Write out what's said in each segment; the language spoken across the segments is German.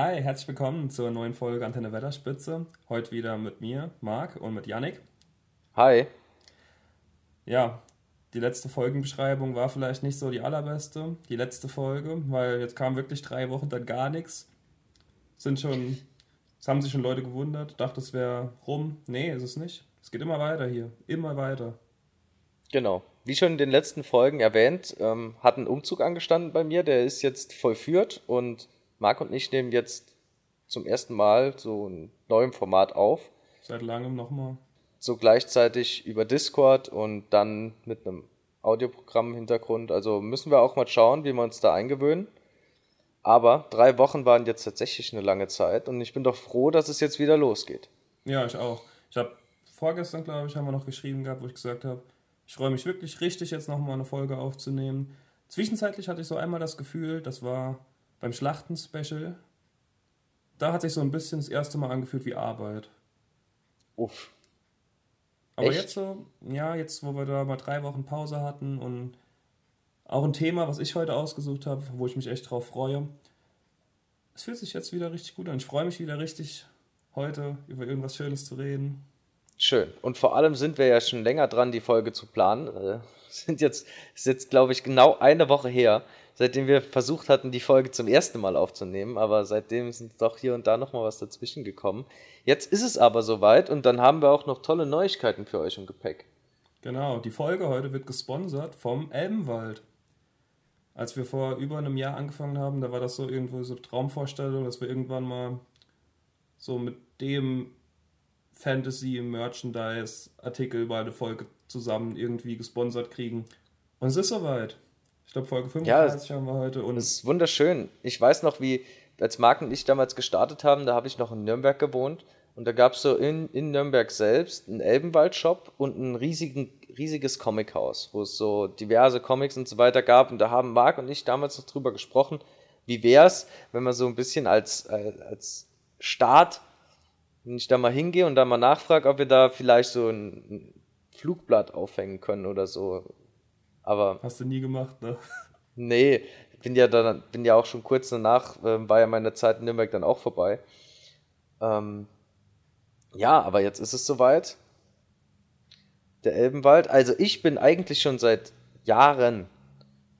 Hi, herzlich willkommen zur neuen Folge Antenne Wetterspitze. Heute wieder mit mir, Marc, und mit Yannick. Hi. Ja, die letzte Folgenbeschreibung war vielleicht nicht so die allerbeste. Die letzte Folge, weil jetzt kam wirklich drei Wochen dann gar nichts. Sind schon, es haben sich schon Leute gewundert, dachte es wäre rum. Nee, ist es nicht. Es geht immer weiter hier, immer weiter. Genau. Wie schon in den letzten Folgen erwähnt, ähm, hat ein Umzug angestanden bei mir, der ist jetzt vollführt und Marc und ich nehmen jetzt zum ersten Mal so ein neuem Format auf. Seit langem nochmal. So gleichzeitig über Discord und dann mit einem Audioprogramm im Hintergrund. Also müssen wir auch mal schauen, wie wir uns da eingewöhnen. Aber drei Wochen waren jetzt tatsächlich eine lange Zeit und ich bin doch froh, dass es jetzt wieder losgeht. Ja, ich auch. Ich habe vorgestern, glaube ich, haben wir noch geschrieben gehabt, wo ich gesagt habe, ich freue mich wirklich richtig, jetzt nochmal eine Folge aufzunehmen. Zwischenzeitlich hatte ich so einmal das Gefühl, das war beim Schlachten-Special, da hat sich so ein bisschen das erste Mal angefühlt wie Arbeit. Uff. Aber Echt? jetzt so, ja, jetzt, wo wir da mal drei Wochen Pause hatten und auch ein Thema, was ich heute ausgesucht habe, wo ich mich echt drauf freue. Es fühlt sich jetzt wieder richtig gut an. Ich freue mich wieder richtig, heute über irgendwas Schönes zu reden. Schön. Und vor allem sind wir ja schon länger dran, die Folge zu planen. Äh, sind jetzt, ist jetzt, glaube ich, genau eine Woche her, seitdem wir versucht hatten, die Folge zum ersten Mal aufzunehmen, aber seitdem sind doch hier und da nochmal was dazwischen gekommen. Jetzt ist es aber soweit und dann haben wir auch noch tolle Neuigkeiten für euch im Gepäck. Genau, die Folge heute wird gesponsert vom Elbenwald. Als wir vor über einem Jahr angefangen haben, da war das so irgendwo so Traumvorstellung, dass wir irgendwann mal so mit dem Fantasy-Merchandise-Artikel mal eine Folge zusammen irgendwie gesponsert kriegen. Und es ist soweit. Ich glaube, Folge 35 ja, haben wir heute. Und das ist wunderschön. Ich weiß noch, wie, als Marc und ich damals gestartet haben, da habe ich noch in Nürnberg gewohnt. Und da gab es so in, in Nürnberg selbst einen Elbenwald-Shop und ein riesigen, riesiges Comichaus, wo es so diverse Comics und so weiter gab. Und da haben Marc und ich damals noch drüber gesprochen, wie wäre es, wenn man so ein bisschen als, äh, als Start, wenn ich da mal hingehe und da mal nachfrage, ob wir da vielleicht so ein Flugblatt aufhängen können oder so. Aber. Hast du nie gemacht, ne? Nee, bin ja dann, bin ja auch schon kurz danach, äh, war ja meine Zeit in Nürnberg dann auch vorbei. Ähm, ja, aber jetzt ist es soweit. Der Elbenwald. Also ich bin eigentlich schon seit Jahren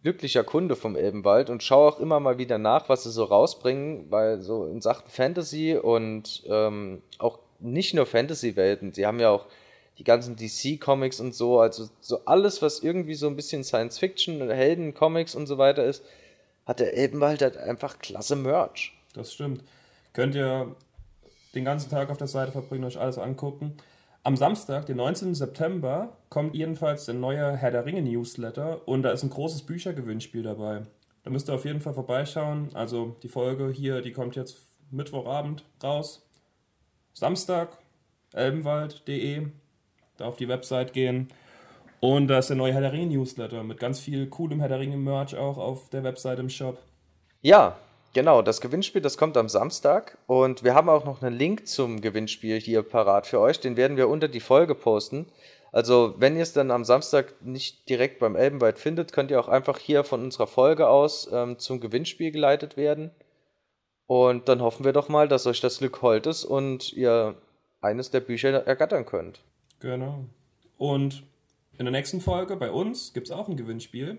glücklicher Kunde vom Elbenwald und schaue auch immer mal wieder nach, was sie so rausbringen, weil so in Sachen Fantasy und ähm, auch nicht nur Fantasy-Welten, sie haben ja auch die ganzen DC-Comics und so, also so alles, was irgendwie so ein bisschen Science-Fiction, Helden, Comics und so weiter ist, hat der Elbenwald halt einfach klasse Merch. Das stimmt. Könnt ihr den ganzen Tag auf der Seite verbringen, euch alles angucken. Am Samstag, den 19. September, kommt jedenfalls der neue Herr der Ringe Newsletter und da ist ein großes Büchergewinnspiel dabei. Da müsst ihr auf jeden Fall vorbeischauen. Also die Folge hier, die kommt jetzt Mittwochabend raus. Samstag, elbenwald.de da auf die Website gehen. Und da ist der neue Herr Newsletter mit ganz viel coolem Herr Merch auch auf der Website im Shop. Ja, genau. Das Gewinnspiel, das kommt am Samstag. Und wir haben auch noch einen Link zum Gewinnspiel hier parat für euch. Den werden wir unter die Folge posten. Also, wenn ihr es dann am Samstag nicht direkt beim Elbenwald findet, könnt ihr auch einfach hier von unserer Folge aus ähm, zum Gewinnspiel geleitet werden. Und dann hoffen wir doch mal, dass euch das Glück hold ist und ihr eines der Bücher ergattern könnt. Genau. Und in der nächsten Folge bei uns gibt es auch ein Gewinnspiel.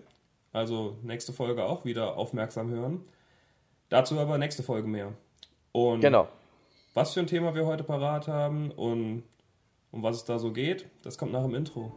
Also nächste Folge auch wieder aufmerksam hören. Dazu aber nächste Folge mehr. Und genau. was für ein Thema wir heute parat haben und um was es da so geht, das kommt nach dem Intro.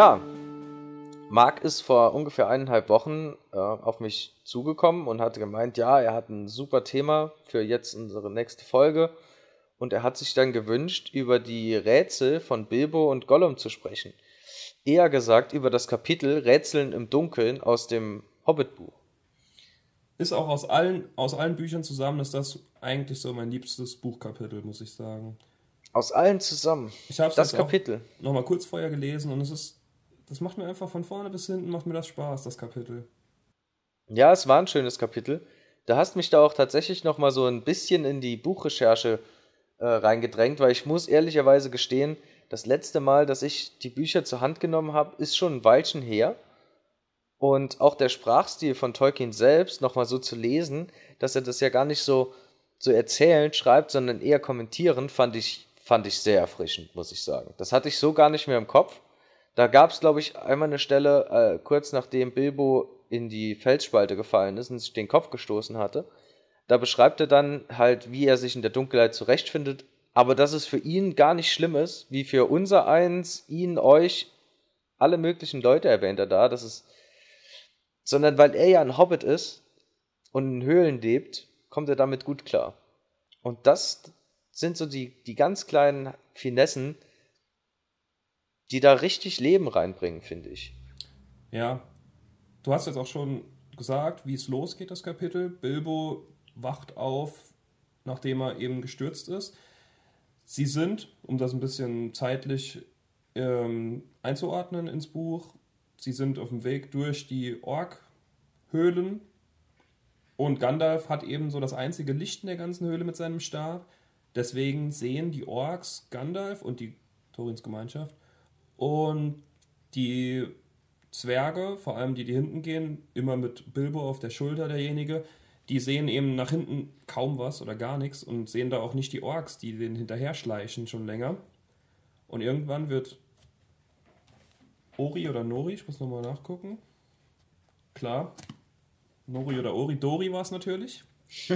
Ja, Marc ist vor ungefähr eineinhalb Wochen äh, auf mich zugekommen und hat gemeint, ja, er hat ein super Thema für jetzt unsere nächste Folge. Und er hat sich dann gewünscht, über die Rätsel von Bilbo und Gollum zu sprechen. Eher gesagt über das Kapitel Rätseln im Dunkeln aus dem Hobbit-Buch. ist auch aus allen, aus allen Büchern zusammen, ist das eigentlich so mein liebstes Buchkapitel, muss ich sagen. Aus allen zusammen. Ich habe das Kapitel. Nochmal kurz vorher gelesen und es ist, das macht mir einfach von vorne bis hinten, macht mir das Spaß, das Kapitel. Ja, es war ein schönes Kapitel. Da hast mich da auch tatsächlich nochmal so ein bisschen in die Buchrecherche äh, reingedrängt, weil ich muss ehrlicherweise gestehen, das letzte Mal, dass ich die Bücher zur Hand genommen habe, ist schon ein Weilchen her. Und auch der Sprachstil von Tolkien selbst nochmal so zu lesen, dass er das ja gar nicht so, so erzählend schreibt, sondern eher kommentierend, fand ich, fand ich sehr erfrischend, muss ich sagen. Das hatte ich so gar nicht mehr im Kopf. Da gab es, glaube ich, einmal eine Stelle, äh, kurz nachdem Bilbo in die Felsspalte gefallen ist und sich den Kopf gestoßen hatte. Da beschreibt er dann halt, wie er sich in der Dunkelheit zurechtfindet, aber dass es für ihn gar nicht schlimm ist, wie für unser eins, ihn, euch, alle möglichen Leute erwähnt er da, dass es sondern weil er ja ein Hobbit ist und in Höhlen lebt, kommt er damit gut klar. Und das sind so die, die ganz kleinen Finessen, die da richtig Leben reinbringen, finde ich. Ja, du hast jetzt auch schon gesagt, wie es losgeht, das Kapitel. Bilbo wacht auf, nachdem er eben gestürzt ist. Sie sind, um das ein bisschen zeitlich ähm, einzuordnen ins Buch, sie sind auf dem Weg durch die Ork-Höhlen und Gandalf hat eben so das einzige Licht in der ganzen Höhle mit seinem Stab. Deswegen sehen die Orks Gandalf und die Torins Gemeinschaft und die Zwerge, vor allem die, die hinten gehen, immer mit Bilbo auf der Schulter derjenige, die sehen eben nach hinten kaum was oder gar nichts und sehen da auch nicht die Orks, die den hinterher schleichen schon länger. Und irgendwann wird Ori oder Nori, ich muss nochmal nachgucken. Klar. Nori oder Ori, Dori war es natürlich.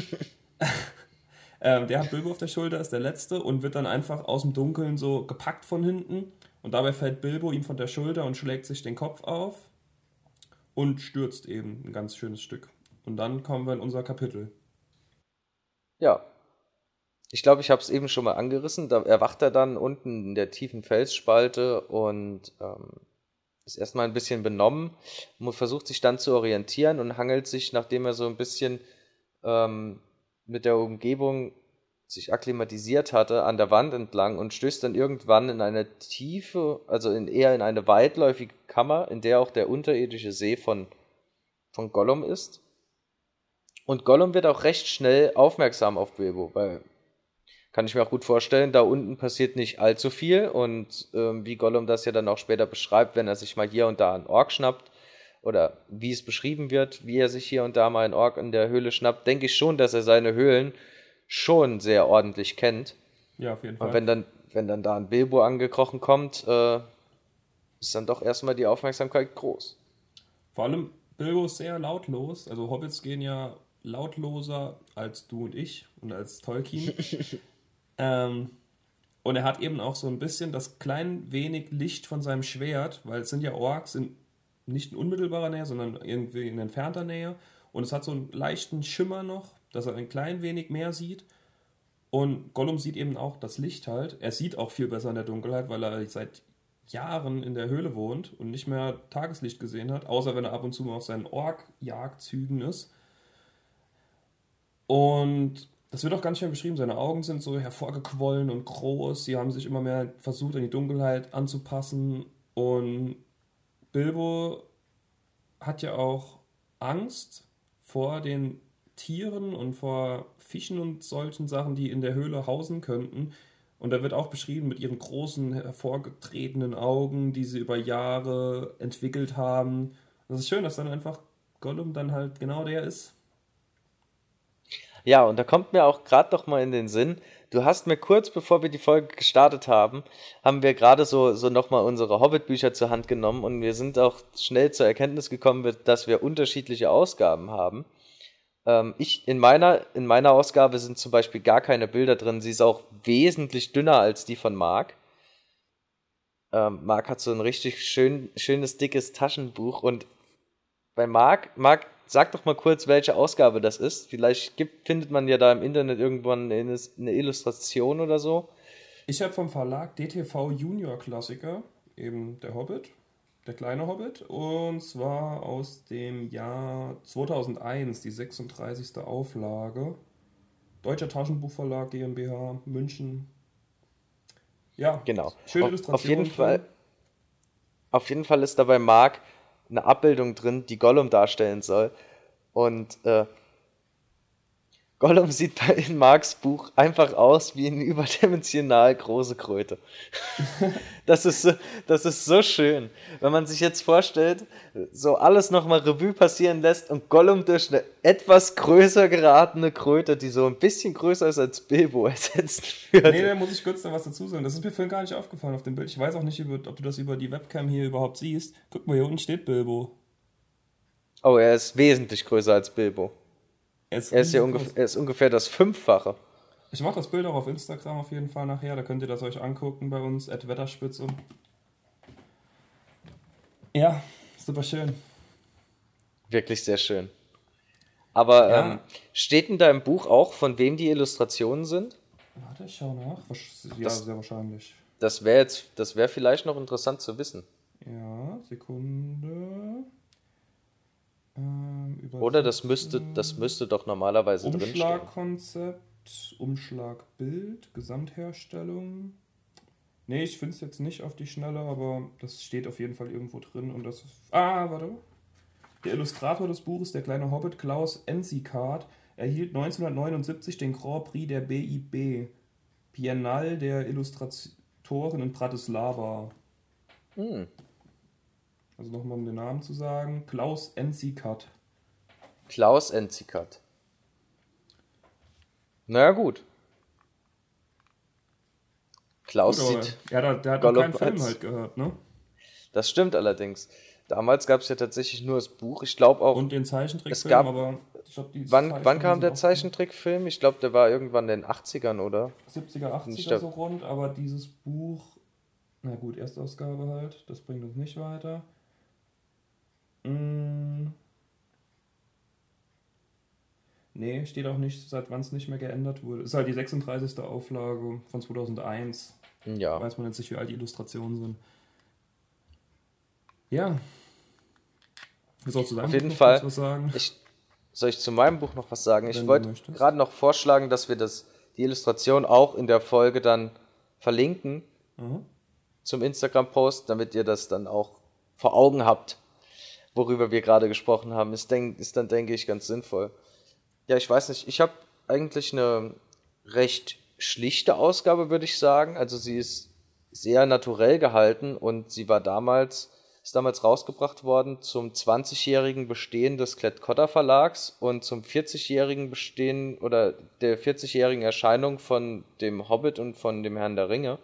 ähm, der hat Bilbo auf der Schulter, ist der letzte und wird dann einfach aus dem Dunkeln so gepackt von hinten. Und dabei fällt Bilbo ihm von der Schulter und schlägt sich den Kopf auf und stürzt eben ein ganz schönes Stück. Und dann kommen wir in unser Kapitel. Ja. Ich glaube, ich habe es eben schon mal angerissen. Da erwacht er dann unten in der tiefen Felsspalte und ähm, ist erstmal ein bisschen benommen, versucht sich dann zu orientieren und hangelt sich, nachdem er so ein bisschen ähm, mit der Umgebung sich akklimatisiert hatte, an der Wand entlang und stößt dann irgendwann in eine tiefe, also in eher in eine weitläufige Kammer, in der auch der unterirdische See von, von Gollum ist. Und Gollum wird auch recht schnell aufmerksam auf Bilbo, weil kann ich mir auch gut vorstellen. Da unten passiert nicht allzu viel und ähm, wie Gollum das ja dann auch später beschreibt, wenn er sich mal hier und da einen Ork schnappt oder wie es beschrieben wird, wie er sich hier und da mal einen Ork in der Höhle schnappt, denke ich schon, dass er seine Höhlen schon sehr ordentlich kennt. Ja, auf jeden Fall. Und wenn dann, wenn dann da ein Bilbo angekrochen kommt, äh, ist dann doch erstmal die Aufmerksamkeit groß. Vor allem Bilbo ist sehr lautlos. Also Hobbits gehen ja lautloser als du und ich und als Tolkien. Ähm, und er hat eben auch so ein bisschen das klein wenig Licht von seinem Schwert, weil es sind ja Orks in, nicht in unmittelbarer Nähe, sondern irgendwie in entfernter Nähe. Und es hat so einen leichten Schimmer noch, dass er ein klein wenig mehr sieht. Und Gollum sieht eben auch das Licht halt. Er sieht auch viel besser in der Dunkelheit, weil er seit Jahren in der Höhle wohnt und nicht mehr Tageslicht gesehen hat, außer wenn er ab und zu mal auf seinen Ork-Jagdzügen ist. Und das wird auch ganz schön beschrieben. Seine Augen sind so hervorgequollen und groß. Sie haben sich immer mehr versucht, an die Dunkelheit anzupassen. Und Bilbo hat ja auch Angst vor den Tieren und vor Fischen und solchen Sachen, die in der Höhle hausen könnten. Und da wird auch beschrieben mit ihren großen, hervorgetretenen Augen, die sie über Jahre entwickelt haben. Das ist schön, dass dann einfach Gollum dann halt genau der ist, ja, und da kommt mir auch gerade noch mal in den Sinn, du hast mir kurz bevor wir die Folge gestartet haben, haben wir gerade so, so noch unsere Hobbit-Bücher zur Hand genommen und wir sind auch schnell zur Erkenntnis gekommen, dass wir unterschiedliche Ausgaben haben. Ähm, ich, in meiner, in meiner Ausgabe sind zum Beispiel gar keine Bilder drin, sie ist auch wesentlich dünner als die von Marc. Ähm, Marc hat so ein richtig schön, schönes, dickes Taschenbuch und bei Marc, Marc sag doch mal kurz, welche Ausgabe das ist. Vielleicht gibt, findet man ja da im Internet irgendwann eine, eine Illustration oder so. Ich habe vom Verlag DTV Junior Klassiker, eben der Hobbit. Der kleine Hobbit. Und zwar aus dem Jahr 2001, die 36. Auflage. Deutscher Taschenbuchverlag GmbH, München. Ja, genau. Schöne Illustration. Auf jeden Fall. Auf jeden Fall ist dabei Mark eine Abbildung drin, die Gollum darstellen soll. Und äh, Gollum sieht bei in Marks Buch einfach aus wie eine überdimensional große Kröte. das, ist so, das ist so schön. Wenn man sich jetzt vorstellt, so alles nochmal Revue passieren lässt und Gollum durch eine etwas größer geratene Kröte, die so ein bisschen größer ist als Bilbo, ersetzt wird. Nee, da muss ich kurz noch was dazu sagen. Das ist mir vorhin gar nicht aufgefallen auf dem Bild. Ich weiß auch nicht, ob du das über die Webcam hier überhaupt siehst. Guck mal, hier unten steht Bilbo. Oh, er ist wesentlich größer als Bilbo. Er ist, er ist ja ungefähr, er ist ungefähr das Fünffache. Ich mache das Bild auch auf Instagram auf jeden Fall nachher. Da könnt ihr das euch angucken bei uns, at Wetterspitze. Ja, super schön. Wirklich sehr schön. Aber ja. ähm, steht in deinem Buch auch, von wem die Illustrationen sind? Warte, ich schau nach. Ja, das, sehr wahrscheinlich. Das wäre jetzt, das wäre vielleicht noch interessant zu wissen. Ja, Sekunde. Ähm, Oder das müsste, das müsste doch normalerweise drinstehen. Umschlagkonzept, Umschlagbild, Gesamtherstellung. Nee, ich finde es jetzt nicht auf die Schnelle, aber das steht auf jeden Fall irgendwo drin. Und das ah, warte. Der Illustrator des Buches, der kleine Hobbit, Klaus Enzikart, erhielt 1979 den Grand Prix der BIB, Biennale der Illustratoren in Bratislava. Hm. Also nochmal um den Namen zu sagen. Klaus Enzikert. Klaus Enzikert. Naja, gut. Klaus gut, sieht. Ja, der, der hat Gollum keinen Film halt gehört, ne? Das stimmt allerdings. Damals gab es ja tatsächlich nur das Buch. Ich glaube auch. Und den Zeichentrickfilm, gab, aber glaub, wann, wann kam der Zeichentrickfilm? Ich glaube, der war irgendwann in den 80ern, oder? 70er, 80er so rund, aber dieses Buch, na gut, Erstausgabe halt, das bringt uns nicht weiter. Mm. Nee, steht auch nicht, seit wann es nicht mehr geändert wurde. Ist halt die 36. Auflage von 2001. Ja. Weiß man jetzt nicht, wie alt die Illustrationen sind. Ja. Auch zu Auf jeden Fall. Was sagen? Ich, soll ich zu meinem Buch noch was sagen? Wenn ich wollte gerade noch vorschlagen, dass wir das, die Illustration auch in der Folge dann verlinken. Mhm. Zum Instagram-Post, damit ihr das dann auch vor Augen habt worüber wir gerade gesprochen haben, ist, denk, ist dann, denke ich, ganz sinnvoll. Ja, ich weiß nicht, ich habe eigentlich eine recht schlichte Ausgabe, würde ich sagen. Also sie ist sehr naturell gehalten und sie war damals, ist damals rausgebracht worden zum 20-jährigen Bestehen des Klett-Cotta Verlags und zum 40-jährigen Bestehen oder der 40-jährigen Erscheinung von dem Hobbit und von dem Herrn der Ringe.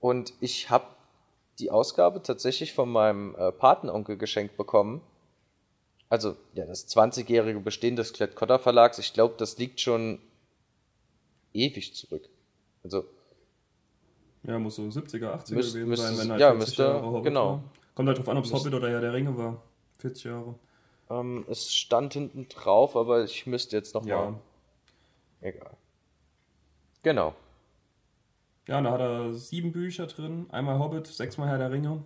Und ich habe die Ausgabe tatsächlich von meinem äh, Patenonkel geschenkt bekommen. Also, ja, das 20-jährige Bestehen des Klett-Cotta Verlags, ich glaube, das liegt schon ewig zurück. Also. Ja, muss so 70er, 80er müsst, gewesen sein, wenn halt ja, 40 müsste, Jahre Hobbit genau. War. Kommt halt drauf an, ob es Hobbit oder ja der Ringe war. 40 Jahre. Ähm, es stand hinten drauf, aber ich müsste jetzt noch ja. mal. Egal. Genau. Ja, da hat er sieben Bücher drin. Einmal Hobbit, sechsmal Herr der Ringe.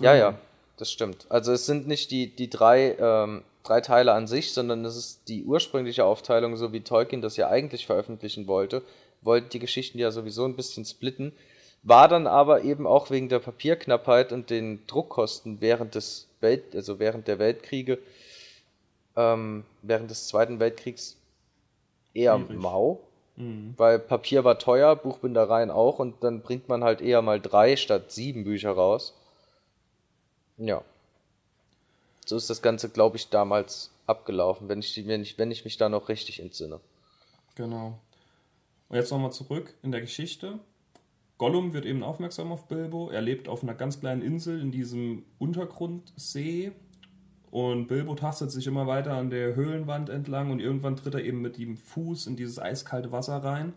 ja, ja, das stimmt. Also es sind nicht die, die drei, ähm, drei Teile an sich, sondern es ist die ursprüngliche Aufteilung, so wie Tolkien das ja eigentlich veröffentlichen wollte. Wollte die Geschichten ja sowieso ein bisschen splitten. War dann aber eben auch wegen der Papierknappheit und den Druckkosten während des Welt, also während der Weltkriege, ähm, während des Zweiten Weltkriegs eher Schwierig. mau. Mhm. Weil Papier war teuer, Buchbindereien auch und dann bringt man halt eher mal drei statt sieben Bücher raus. Ja. So ist das Ganze, glaube ich, damals abgelaufen, wenn ich, wenn, ich, wenn ich mich da noch richtig entsinne. Genau. Und jetzt nochmal zurück in der Geschichte. Gollum wird eben aufmerksam auf Bilbo. Er lebt auf einer ganz kleinen Insel in diesem Untergrundsee und Bilbo tastet sich immer weiter an der Höhlenwand entlang und irgendwann tritt er eben mit dem Fuß in dieses eiskalte Wasser rein.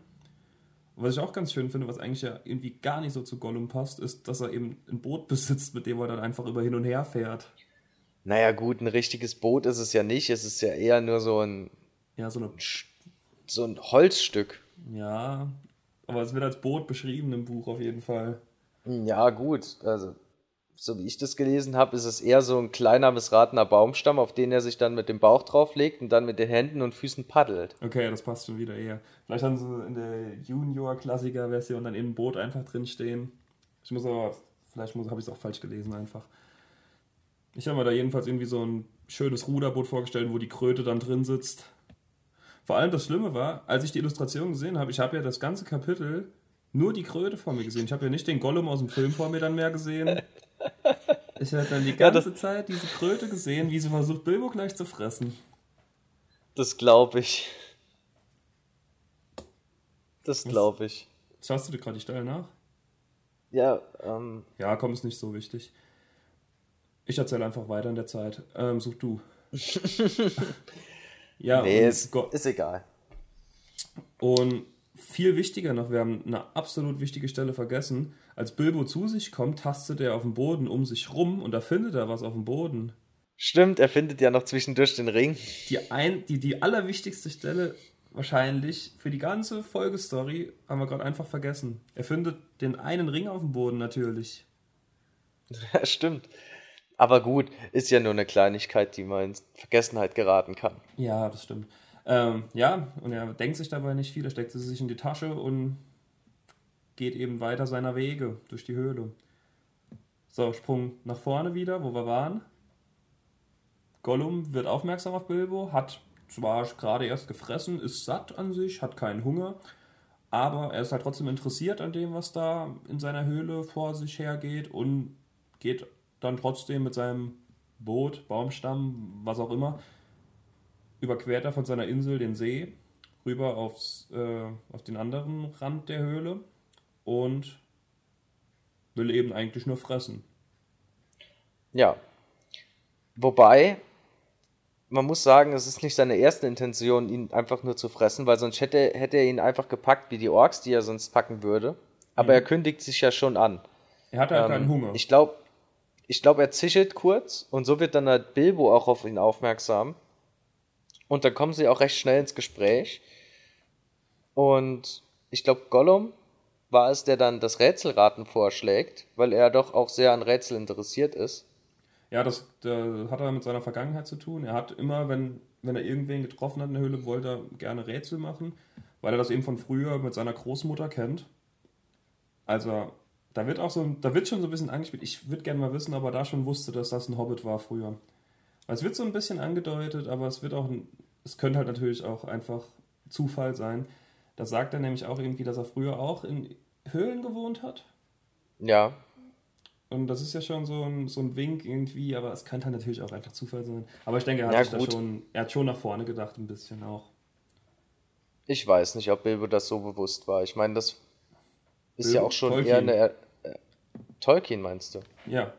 Und was ich auch ganz schön finde, was eigentlich ja irgendwie gar nicht so zu Gollum passt, ist, dass er eben ein Boot besitzt, mit dem er dann einfach über hin und her fährt. Naja, gut, ein richtiges Boot ist es ja nicht. Es ist ja eher nur so ein. Ja, so, eine, so ein Holzstück. Ja, aber es wird als Boot beschrieben im Buch auf jeden Fall. Ja, gut. Also, so wie ich das gelesen habe, ist es eher so ein kleiner missratener Baumstamm, auf den er sich dann mit dem Bauch drauflegt und dann mit den Händen und Füßen paddelt. Okay, das passt schon wieder eher. Vielleicht haben sie in der Junior-Klassiker-Version dann in ein Boot einfach drinstehen. Ich muss aber, vielleicht habe ich es auch falsch gelesen einfach. Ich habe mir da jedenfalls irgendwie so ein schönes Ruderboot vorgestellt, wo die Kröte dann drin sitzt. Vor allem das Schlimme war, als ich die Illustration gesehen habe, ich habe ja das ganze Kapitel nur die Kröte vor mir gesehen. Ich habe ja nicht den Gollum aus dem Film vor mir dann mehr gesehen. Ich habe dann die ganze ja, Zeit diese Kröte gesehen, wie sie versucht, Bilbo gleich zu fressen. Das glaube ich. Das glaube ich. Schaust du dir gerade die Stelle nach? Ja, ähm. Ja, komm, ist nicht so wichtig. Ich erzähle einfach weiter in der Zeit. Ähm, such du. ja, nee, ist, ist egal. Und viel wichtiger noch, wir haben eine absolut wichtige Stelle vergessen. Als Bilbo zu sich kommt, tastet er auf dem Boden um sich rum und da findet er was auf dem Boden. Stimmt, er findet ja noch zwischendurch den Ring. Die, ein, die, die allerwichtigste Stelle wahrscheinlich für die ganze Folgestory haben wir gerade einfach vergessen. Er findet den einen Ring auf dem Boden natürlich. Ja, stimmt. Aber gut, ist ja nur eine Kleinigkeit, die man in Vergessenheit geraten kann. Ja, das stimmt. Ähm, ja, und er denkt sich dabei nicht viel, er steckt sie sich in die Tasche und geht eben weiter seiner Wege durch die Höhle. So, Sprung nach vorne wieder, wo wir waren. Gollum wird aufmerksam auf Bilbo, hat zwar gerade erst gefressen, ist satt an sich, hat keinen Hunger, aber er ist halt trotzdem interessiert an dem, was da in seiner Höhle vor sich hergeht und geht dann trotzdem mit seinem Boot, Baumstamm, was auch immer, überquert er von seiner Insel den See rüber aufs, äh, auf den anderen Rand der Höhle und will eben eigentlich nur fressen. Ja. Wobei, man muss sagen, es ist nicht seine erste Intention, ihn einfach nur zu fressen, weil sonst hätte, hätte er ihn einfach gepackt wie die Orks, die er sonst packen würde. Aber mhm. er kündigt sich ja schon an. Er hat halt ähm, keinen Hunger. Ich glaube, ich glaub, er zischelt kurz und so wird dann halt Bilbo auch auf ihn aufmerksam. Und dann kommen sie auch recht schnell ins Gespräch. Und ich glaube, Gollum war es, der dann das Rätselraten vorschlägt, weil er doch auch sehr an Rätsel interessiert ist. Ja, das, das hat er mit seiner Vergangenheit zu tun. Er hat immer, wenn, wenn er irgendwen getroffen hat in der Höhle, wollte er gerne Rätsel machen, weil er das eben von früher mit seiner Großmutter kennt. Also, da wird auch so, da wird schon so ein bisschen angespielt. Ich würde gerne mal wissen, ob er da schon wusste, dass das ein Hobbit war früher. Es wird so ein bisschen angedeutet, aber es wird auch, es könnte halt natürlich auch einfach Zufall sein. Da sagt er nämlich auch irgendwie, dass er früher auch in Höhlen gewohnt hat. Ja. Und das ist ja schon so ein, so ein Wink irgendwie, aber es könnte halt natürlich auch einfach Zufall sein. Aber ich denke, er hat, ja, sich da schon, er hat schon nach vorne gedacht, ein bisschen auch. Ich weiß nicht, ob Bilbo das so bewusst war. Ich meine, das ist Bilbo? ja auch schon Tolkien. eher eine. Äh, Tolkien meinst du? Ja.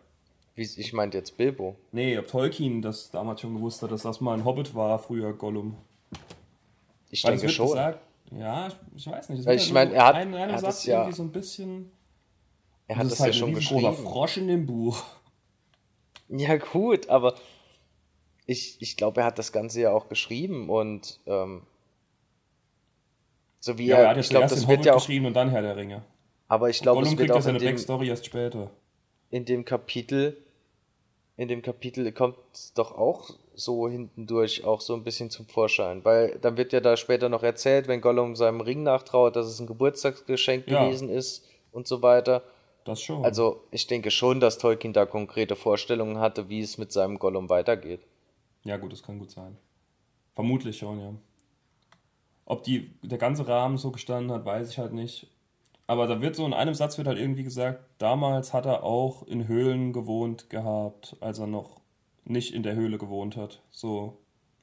Wie, ich meinte jetzt Bilbo. Nee, ob Tolkien das damals schon gewusst hat, dass das mal ein Hobbit war, früher Gollum. Ich Weil denke schon. Gesagt, ja, ich weiß nicht. Weil ich meine, er hat, ein, er hat Satz ja, irgendwie so ein bisschen. Er hat das, das halt ja schon geschrieben. Frosch in dem Buch. Ja, gut, aber ich, ich glaube, er hat das Ganze ja auch geschrieben und ähm, so wie ja, er, er hat jetzt ich glaube, das wird ja auch geschrieben und dann Herr der Ringe. Aber ich glaube, es wird auch seine Backstory erst später in dem Kapitel, in dem Kapitel kommt doch auch so hinten durch auch so ein bisschen zum Vorschein, weil dann wird ja da später noch erzählt, wenn Gollum seinem Ring nachtraut, dass es ein Geburtstagsgeschenk ja. gewesen ist und so weiter. Das schon. Also ich denke schon, dass Tolkien da konkrete Vorstellungen hatte, wie es mit seinem Gollum weitergeht. Ja gut, das kann gut sein. Vermutlich schon, ja. Ob die, der ganze Rahmen so gestanden hat, weiß ich halt nicht. Aber da wird so in einem Satz wird halt irgendwie gesagt, damals hat er auch in Höhlen gewohnt gehabt, als er noch nicht in der Höhle gewohnt hat. So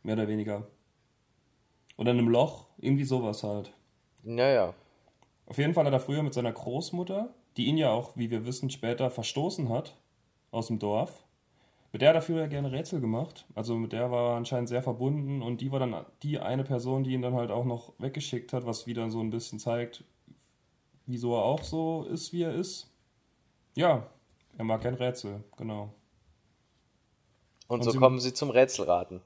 mehr oder weniger. Oder in einem Loch, irgendwie sowas halt. Ja, ja. Auf jeden Fall hat er früher mit seiner Großmutter, die ihn ja auch, wie wir wissen, später verstoßen hat aus dem Dorf. Mit der hat er früher gerne Rätsel gemacht. Also mit der war er anscheinend sehr verbunden und die war dann die eine Person, die ihn dann halt auch noch weggeschickt hat, was wieder so ein bisschen zeigt, wieso er auch so ist, wie er ist. Ja, er mag kein Rätsel, genau. Und, Und so sie kommen sie zum Rätselraten.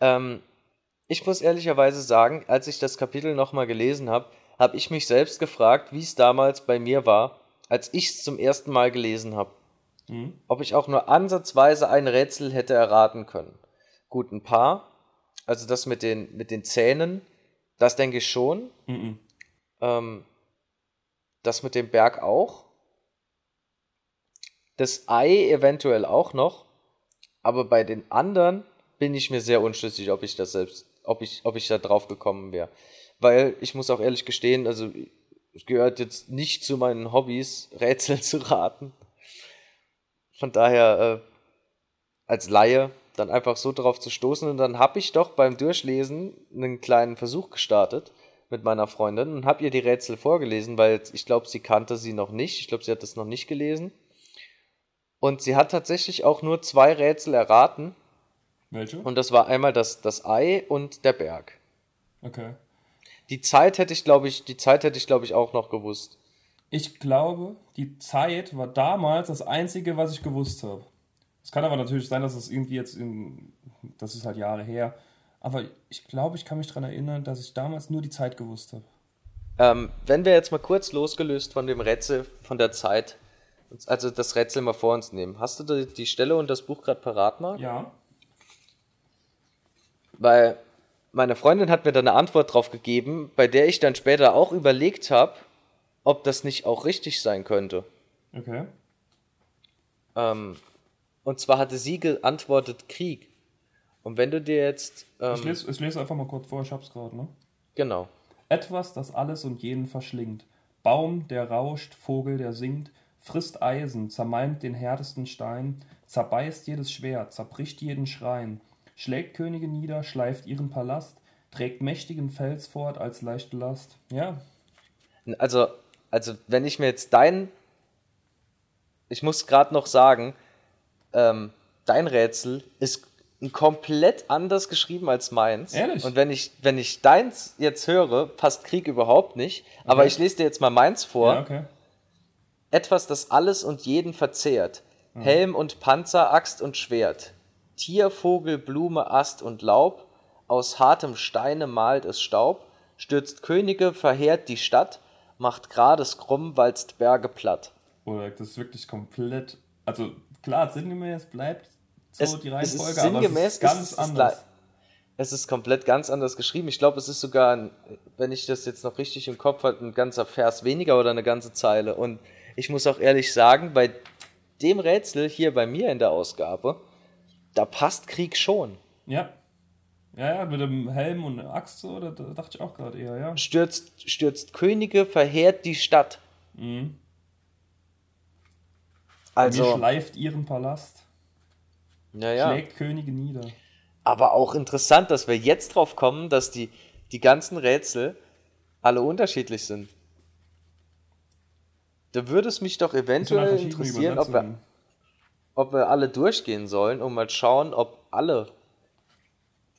Ähm, ich muss ehrlicherweise sagen, als ich das Kapitel nochmal gelesen habe, habe ich mich selbst gefragt, wie es damals bei mir war, als ich es zum ersten Mal gelesen habe. mhm. ob ich auch nur ansatzweise ein Rätsel hätte erraten können. Gut, ein paar. Also das mit den, mit den Zähnen, das denke ich schon. Mhm. Ähm, das mit dem Berg auch. Das Ei eventuell auch noch. Aber bei den anderen bin ich mir sehr unschlüssig, ob ich das selbst, ob ich, ob ich da drauf gekommen wäre. Weil ich muss auch ehrlich gestehen, also es gehört jetzt nicht zu meinen Hobbys, Rätsel zu raten. Von daher, äh, als Laie, dann einfach so drauf zu stoßen. Und dann habe ich doch beim Durchlesen einen kleinen Versuch gestartet mit meiner Freundin und habe ihr die Rätsel vorgelesen, weil ich glaube, sie kannte sie noch nicht. Ich glaube, sie hat das noch nicht gelesen. Und sie hat tatsächlich auch nur zwei Rätsel erraten. Welche? Und das war einmal das, das Ei und der Berg. Okay. Die Zeit hätte ich, glaube ich, die Zeit hätte ich, glaube ich, auch noch gewusst. Ich glaube, die Zeit war damals das Einzige, was ich gewusst habe. Es kann aber natürlich sein, dass es irgendwie jetzt in, das ist halt Jahre her. Aber ich glaube, ich kann mich daran erinnern, dass ich damals nur die Zeit gewusst habe. Ähm, wenn wir jetzt mal kurz losgelöst von dem Rätsel, von der Zeit, also das Rätsel mal vor uns nehmen. Hast du die Stelle und das Buch gerade parat, Marc? Ja. Weil meine Freundin hat mir da eine Antwort drauf gegeben, bei der ich dann später auch überlegt habe, ob das nicht auch richtig sein könnte. Okay. Ähm, und zwar hatte sie geantwortet Krieg. Und wenn du dir jetzt. Ähm, ich, lese, ich lese einfach mal kurz vor, ich hab's gerade, ne? Genau. Etwas, das alles und jeden verschlingt. Baum, der rauscht, Vogel, der singt, frisst Eisen, zermalmt den härtesten Stein, zerbeißt jedes Schwert, zerbricht jeden Schrein, schlägt Könige nieder, schleift ihren Palast, trägt mächtigen Fels fort als leichte Last. Ja. Also, also wenn ich mir jetzt dein, ich muss gerade noch sagen, ähm, dein Rätsel ist komplett anders geschrieben als meins. Ehrlich? Und wenn ich, wenn ich deins jetzt höre, passt Krieg überhaupt nicht. Aber ich lese dir jetzt mal meins vor. Ja, okay. Etwas, das alles und jeden verzehrt. Mhm. Helm und Panzer, Axt und Schwert. Tier, Vogel, Blume, Ast und Laub, aus hartem Steine malt es Staub, stürzt Könige, verheert die Stadt, macht Grades krumm, walzt Berge platt. Oder das ist wirklich komplett, also klar, sinngemäß bleibt so es, die Reihenfolge, es ist sinngemäß, aber es ist ganz es ist, anders. Es ist komplett ganz anders geschrieben. Ich glaube, es ist sogar, ein, wenn ich das jetzt noch richtig im Kopf habe, ein ganzer Vers weniger oder eine ganze Zeile. Und ich muss auch ehrlich sagen, bei dem Rätsel hier bei mir in der Ausgabe, da passt Krieg schon. Ja. Ja, ja, mit dem Helm und Axt so, da, da dachte ich auch gerade eher, ja. Stürzt, stürzt Könige, verheert die Stadt. Mhm. Also. Mir schleift ihren Palast. Ja, ja. Schlägt Könige nieder. Aber auch interessant, dass wir jetzt drauf kommen, dass die, die ganzen Rätsel alle unterschiedlich sind. Da würde es mich doch eventuell interessieren, ob wir, ob wir alle durchgehen sollen und mal schauen, ob alle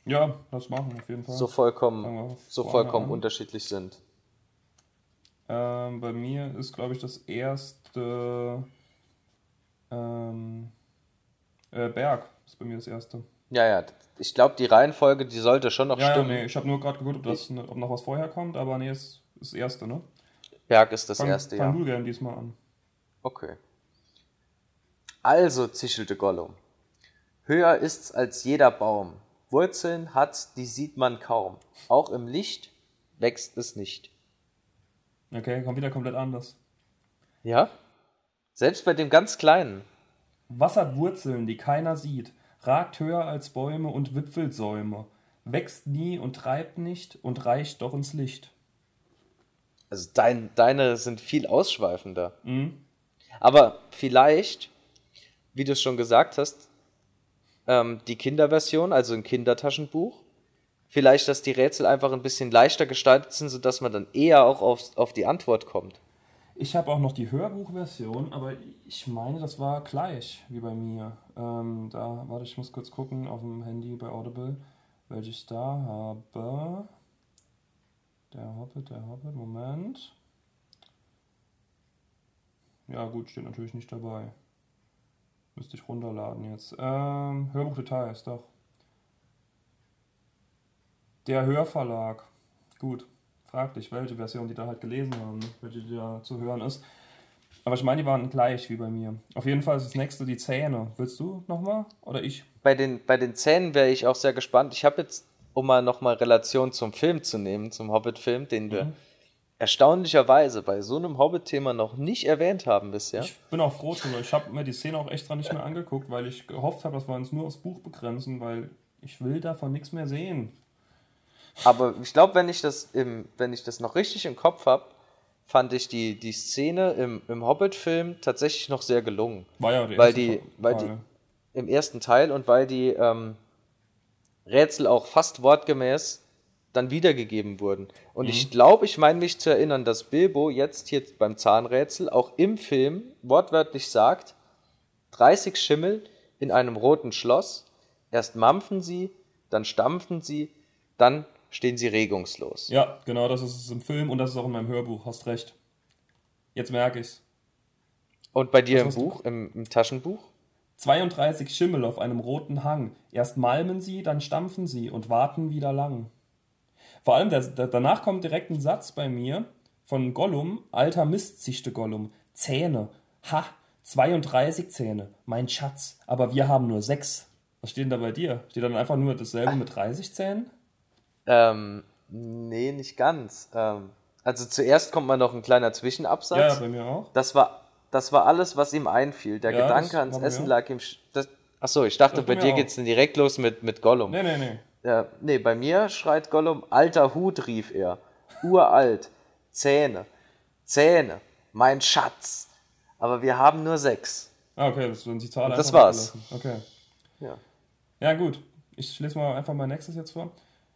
ja, das machen auf jeden Fall. so vollkommen, so vollkommen unterschiedlich sind. Ähm, bei mir ist, glaube ich, das erste ähm, äh, Berg. ist bei mir das erste. Ja, ja. Ich glaube, die Reihenfolge, die sollte schon noch ja, stimmen. Ja, nee, ich habe nur gerade geguckt, ob, das, ob noch was vorher kommt, aber nee, ist das erste, ne? Berg ist das fang, erste, fang ja. Fang du gerne diesmal an. Okay. Also, zischelte Gollum. Höher ist's als jeder Baum. Wurzeln hat, die sieht man kaum. Auch im Licht wächst es nicht. Okay, kommt wieder komplett anders. Ja? Selbst bei dem ganz Kleinen. Was hat Wurzeln, die keiner sieht, ragt höher als Bäume und Wipfelsäume, wächst nie und treibt nicht und reicht doch ins Licht. Also dein, deine sind viel ausschweifender. Mhm. Aber vielleicht wie du es schon gesagt hast, ähm, die Kinderversion, also ein Kindertaschenbuch. Vielleicht, dass die Rätsel einfach ein bisschen leichter gestaltet sind, sodass man dann eher auch auf, auf die Antwort kommt. Ich habe auch noch die Hörbuchversion, aber ich meine, das war gleich wie bei mir. Ähm, da, warte, ich muss kurz gucken auf dem Handy bei Audible, welche ich da habe. Der Hobbit, der Hobbit, Moment. Ja, gut, steht natürlich nicht dabei. Müsste ich runterladen jetzt. Ähm, Hörbuchdetails, doch. Der Hörverlag. Gut. Frag dich, welche Version die da halt gelesen haben, welche da zu hören ist. Aber ich meine, die waren gleich wie bei mir. Auf jeden Fall ist das nächste die Zähne. Willst du nochmal? Oder ich? Bei den, bei den Zähnen wäre ich auch sehr gespannt. Ich habe jetzt, um mal nochmal Relation zum Film zu nehmen, zum Hobbit-Film, den wir Mhm. erstaunlicherweise bei so einem Hobbit-Thema noch nicht erwähnt haben bisher. Ich bin auch froh drüber. Ich habe mir die Szene auch extra nicht mehr angeguckt, weil ich gehofft habe, dass wir uns nur aufs Buch begrenzen, weil ich will davon nichts mehr sehen. Aber ich glaube, wenn ich das im, wenn ich das noch richtig im Kopf habe, fand ich die, die Szene im, im Hobbit-Film tatsächlich noch sehr gelungen. War ja der Weil die- Teil. weil die- Im ersten Teil und weil die ähm, Rätsel auch fast wortgemäß dann wiedergegeben wurden. Und ich glaube, ich meine mich zu erinnern, dass Bilbo jetzt hier beim Zahnrätsel auch im Film wortwörtlich sagt, 30 Schimmel in einem roten Schloss, erst mampfen sie, dann stampfen sie, dann stehen sie regungslos. Ja, genau, das ist es im Film und das ist auch in meinem Hörbuch. Hast recht. Jetzt merke ich's. Und bei dir Was im? Buch, im, im Taschenbuch? 32 Schimmel auf einem roten Hang. Erst malmen sie, dann stampfen sie und warten wieder lang. Vor allem, der, der, danach kommt direkt ein Satz bei mir von Gollum. Alter Mist, zischte Gollum. Zähne. Ha, 32 Zähne. Mein Schatz. Aber wir haben nur sechs. Was steht denn da bei dir? Steht dann einfach nur dasselbe mit 30 Zähnen? Ähm, nee, nicht ganz. Ähm, also zuerst kommt mal noch ein kleiner Zwischenabsatz. Ja, bei mir auch. Das war, das war alles, was ihm einfiel. Der Ja, Gedanke ans Essen lag ihm. Das, achso, ich dachte, bei bei dir geht's dann direkt los mit, mit Gollum. Nee, nee, nee. Ja, nee, bei mir schreit Gollum, alter Hut, rief er. Uralt. Zähne. Zähne. Mein Schatz. Aber wir haben nur sechs. Ah, okay, das sind die Zahl Und das war's. Okay. Ja. Ja, gut. Ich lese mal einfach mein nächstes jetzt vor.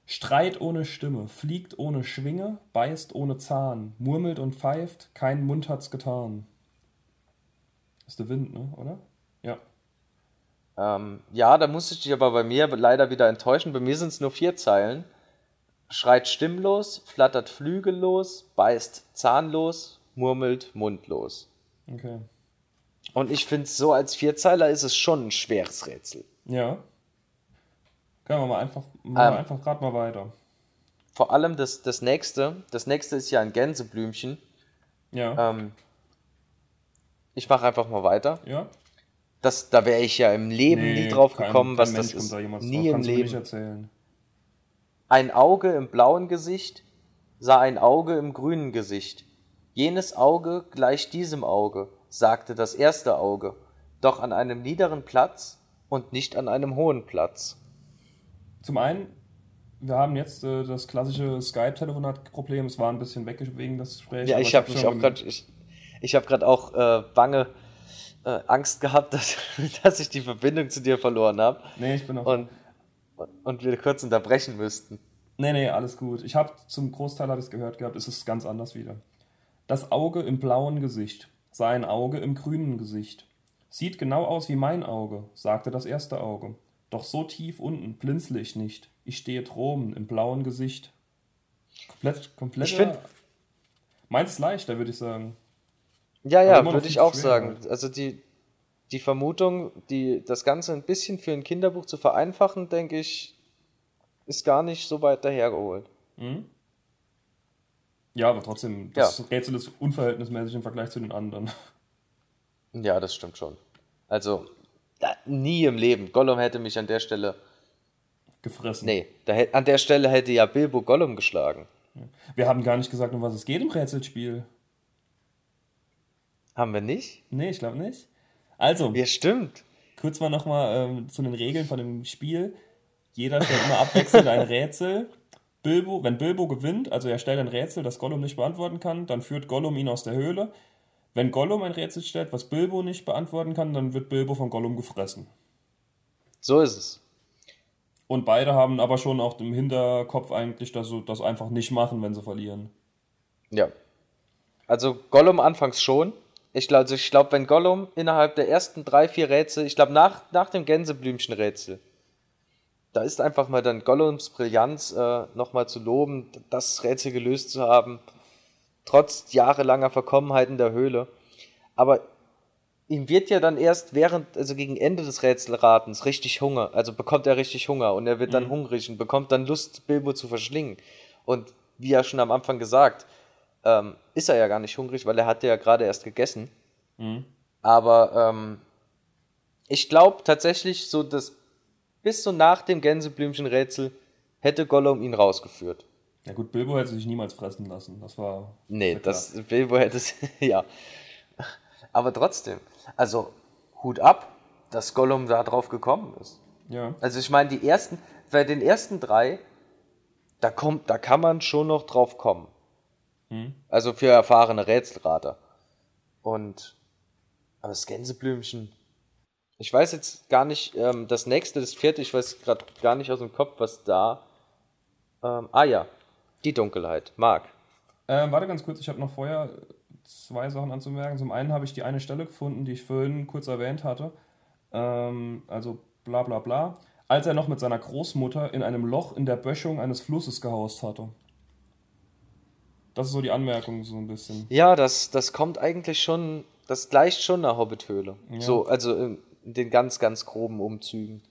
Streit ohne Stimme, fliegt ohne Schwinge, beißt ohne Zahn, murmelt und pfeift, kein Mund hat's getan. Ist der Wind, ne, oder? Ja. Ähm, ja, da musste ich dich aber bei mir leider wieder enttäuschen. Bei mir sind es nur vier Zeilen. Schreit stimmlos, flattert flügellos, beißt zahnlos, murmelt mundlos. Okay. Und ich finde, so als Vierzeiler ist es schon ein schweres Rätsel. Ja. Können wir mal einfach, machen Ähm. einfach gerade mal weiter. Vor allem das, das nächste. Das nächste ist ja ein Gänseblümchen. Ja. Ähm, ich mache einfach mal weiter. ja? Das, da wäre ich ja im Leben nie drauf kein- gekommen, kein was Mensch das ist. da Nie im Leben. erzählen. Ein Auge im blauen Gesicht sah ein Auge im grünen Gesicht. Jenes Auge gleich diesem Auge, sagte das erste Auge, doch an einem niederen Platz und nicht an einem hohen Platz. Zum einen, wir haben jetzt äh, das klassische Skype-Telefonat-Problem. Es war ein bisschen weg wegen des Gesprächs. Ja, ich habe mich auch gerade, ich, ich habe gerade auch äh, bange äh, Angst gehabt, dass, dass ich die Verbindung zu dir verloren habe Nee, ich bin auch. und, und wir kurz unterbrechen müssten. Nee, nee, alles gut. Ich habe zum Großteil habe ich es gehört gehabt, es ist ganz anders wieder. Das Auge im blauen Gesicht sah ein Auge im grünen Gesicht. Sieht genau aus wie mein Auge, sagte das erste Auge. Doch so tief unten blinzle ich nicht. Ich stehe droben im blauen Gesicht. Komplett, komplett. Ich find- Meins ist leichter, würde ich sagen. Ja, ja, würde ich auch sagen. halt. Also die, die Vermutung, die, das Ganze ein bisschen für ein Kinderbuch zu vereinfachen, denke ich, ist gar nicht so weit dahergeholt. Mhm. Ja, aber trotzdem, das Rätsel ist unverhältnismäßig im Vergleich zu den anderen. Ja, das stimmt schon. Also, nie im Leben. Gollum hätte mich an der Stelle. Gefressen. Nee, da, an der Stelle hätte ja Bilbo Gollum geschlagen. Wir haben gar nicht gesagt, um was es geht im Rätselspiel. Haben wir nicht? Nee, ich glaube nicht. Also, Ja, stimmt. kurz mal nochmal ähm, zu den Regeln von dem Spiel. Jeder stellt immer abwechselnd ein Rätsel. Bilbo, wenn Bilbo gewinnt, also er stellt ein Rätsel, das Gollum nicht beantworten kann, dann führt Gollum ihn aus der Höhle. Wenn Gollum ein Rätsel stellt, was Bilbo nicht beantworten kann, dann wird Bilbo von Gollum gefressen. So ist es. Und beide haben aber schon auch im Hinterkopf eigentlich, dass sie das einfach nicht machen, wenn sie verlieren. Ja. Also Gollum anfangs schon. Ich glaube, also ich glaub, wenn Gollum innerhalb der ersten drei, vier Rätsel, ich glaube nach, nach dem Gänseblümchen-Rätsel, da ist einfach mal dann Gollums Brillanz äh, nochmal zu loben, das Rätsel gelöst zu haben, trotz jahrelanger Verkommenheit in der Höhle. Aber ihm wird ja dann erst während, also gegen Ende des Rätselratens richtig Hunger, also bekommt er richtig Hunger und er wird dann hungrig und bekommt dann Lust, Bilbo zu verschlingen. Und wie ja schon am Anfang gesagt, ähm, ist er ja gar nicht hungrig, weil er hat ja gerade erst gegessen. Mhm. Aber ähm, ich glaube tatsächlich, so dass bis so nach dem Gänseblümchen-Rätsel hätte Gollum ihn rausgeführt. Ja gut, Bilbo hätte sich niemals fressen lassen. Das war. Nee, das, das Bilbo hätte es. ja. Aber trotzdem. Also, Hut ab, dass Gollum da drauf gekommen ist. Ja. Also ich meine, die ersten, bei den ersten drei, da kommt, da kann man schon noch drauf kommen. Hm. Also für erfahrene Rätselrater. Und aber das Gänseblümchen. Ich weiß jetzt gar nicht, ähm, das nächste, das vierte, ich weiß gerade gar nicht aus dem Kopf, was da. Ähm, ah ja, die Dunkelheit. Marc. Ähm, warte ganz kurz, ich habe noch vorher zwei Sachen anzumerken. Zum einen habe ich die eine Stelle gefunden, die ich vorhin kurz erwähnt hatte. Ähm, also bla bla bla. Als er noch mit seiner Großmutter in einem Loch in der Böschung eines Flusses gehaust hatte. Das ist so die Anmerkung, so ein bisschen. Ja, das, das kommt eigentlich schon, das gleicht schon einer Hobbithöhle. Ja. So, also in, in den ganz, ganz groben Umzügen.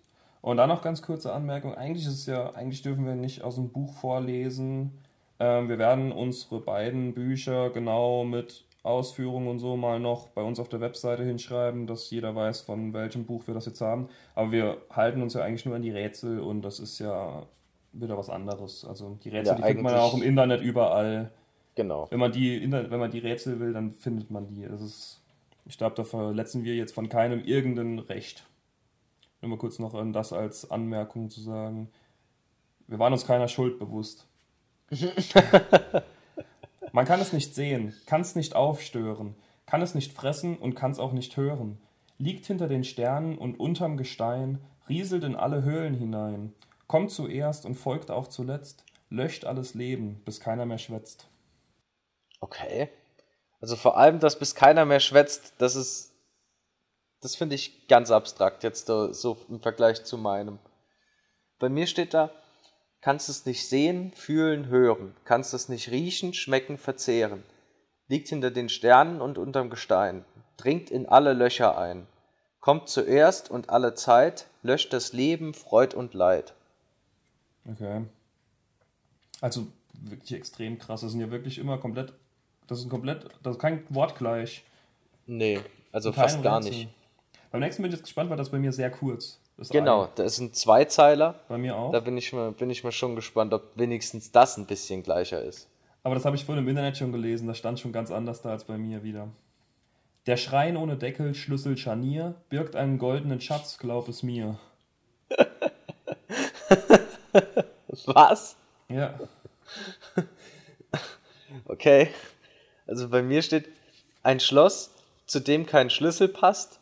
Und dann noch ganz kurze Anmerkung. Eigentlich ist es ja, eigentlich dürfen wir nicht aus dem Buch vorlesen. Ähm, wir werden unsere beiden Bücher genau mit Ausführungen und so mal noch bei uns auf der Webseite hinschreiben, dass jeder weiß, von welchem Buch wir das jetzt haben. Aber wir halten uns ja eigentlich nur an die Rätsel und das ist ja wieder was anderes. Also die Rätsel, ja, die findet man ja auch im Internet überall. Genau. Wenn man die, wenn man die Rätsel will, dann findet man die. Das ist, ich glaube, da verletzen wir jetzt von keinem irgendein Recht. Nur mal kurz noch das als Anmerkung zu sagen. Wir waren uns keiner Schuld bewusst. Man kann es nicht sehen, kann es nicht aufstören, kann es nicht fressen und kann es auch nicht hören. Liegt hinter den Sternen und unterm Gestein, rieselt in alle Höhlen hinein, kommt zuerst und folgt auch zuletzt, löscht alles Leben, bis keiner mehr schwätzt. Okay. Also vor allem, dass bis keiner mehr schwätzt, das ist. Das finde ich ganz abstrakt, jetzt so im Vergleich zu meinem. Bei mir steht da, kannst es nicht sehen, fühlen, hören, kannst es nicht riechen, schmecken, verzehren, liegt hinter den Sternen und unterm Gestein, dringt in alle Löcher ein, kommt zuerst und alle Zeit, löscht das Leben, Freud und Leid. Okay. Also wirklich extrem krass. Das sind ja wirklich immer komplett. Das ist komplett. Das ist kein Wort gleich. Nee, also fast gar nicht. Beim nächsten bin ich jetzt gespannt, weil das bei mir sehr kurz. Das genau, ein. da ist ein Zweizeiler. Bei mir auch. Da bin ich, mal, bin ich mal schon gespannt, ob wenigstens das ein bisschen gleicher ist. Aber das habe ich vorhin im Internet schon gelesen, das stand schon ganz anders da als bei mir wieder. Der Schrein ohne Deckel, Schlüssel, Scharnier, birgt einen goldenen Schatz, glaub es mir. Was? Ja. Okay. Also bei mir steht ein Schloss, zu dem kein Schlüssel passt,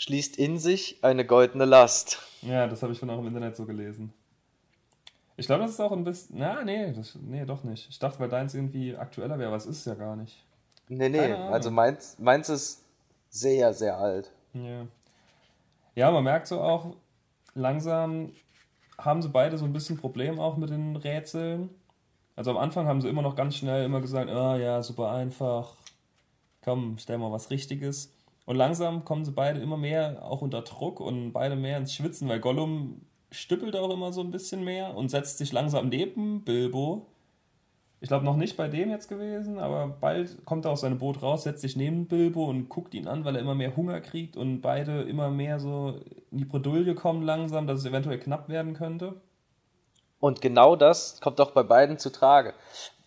schließt in sich eine goldene Last. Ja, das habe ich von auch im Internet so gelesen. Ich glaube, das ist auch ein bisschen. Na, nee, das, nee, doch nicht. Ich dachte, weil deins irgendwie aktueller wäre, aber es ist ja gar nicht. Nee, nee, also meins, meins ist sehr, sehr alt. Ja. Ja, man merkt so auch, langsam haben sie beide so ein bisschen Problem auch mit den Rätseln. Also am Anfang haben sie immer noch ganz schnell immer gesagt, ah oh, ja, super einfach. Komm, stell mal was Richtiges. Und langsam kommen sie beide immer mehr auch unter Druck und beide mehr ins Schwitzen, weil Gollum stüppelt auch immer so ein bisschen mehr und setzt sich langsam neben Bilbo. Ich glaube noch nicht bei dem jetzt gewesen, aber bald kommt er aus seinem Boot raus, setzt sich neben Bilbo und guckt ihn an, weil er immer mehr Hunger kriegt und beide immer mehr so in die Bredouille kommen langsam, dass es eventuell knapp werden könnte. Und genau das kommt auch bei beiden zu Trage,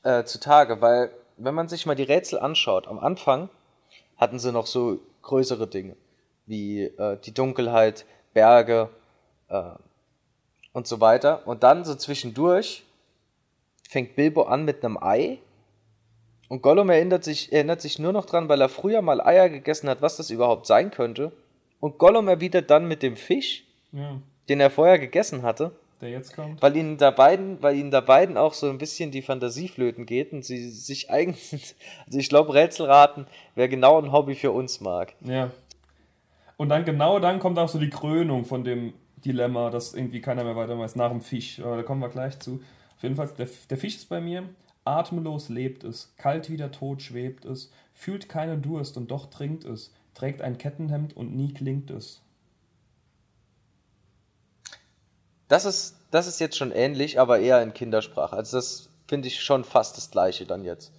äh, zutage, weil wenn man sich mal die Rätsel anschaut, am Anfang hatten sie noch so größere Dinge, wie äh, die Dunkelheit, Berge äh, und so weiter. Und dann so zwischendurch fängt Bilbo an mit einem Ei. Und Gollum erinnert sich, erinnert sich nur noch dran, weil er früher mal Eier gegessen hat, was das überhaupt sein könnte. Und Gollum erwidert dann mit dem Fisch, ja. den er vorher gegessen hatte der jetzt kommt. Weil ihnen da beiden, weil ihnen da beiden auch so ein bisschen die Fantasie flöten geht und sie sich eigentlich, also ich glaube, Rätselraten wäre genau ein Hobby für uns, Marc. Ja. Und dann genau dann kommt auch so die Krönung von dem Dilemma, dass irgendwie keiner mehr weiter weiß, nach dem Fisch. Aber da kommen wir gleich zu. Auf jeden Fall, der, der Fisch ist bei mir. Atemlos lebt es, kalt wie der Tod schwebt es, fühlt keinen Durst und doch trinkt es, trägt ein Kettenhemd und nie klingt es. Das ist, das ist jetzt schon ähnlich, aber eher in Kindersprache. Also das finde ich schon fast das gleiche dann jetzt.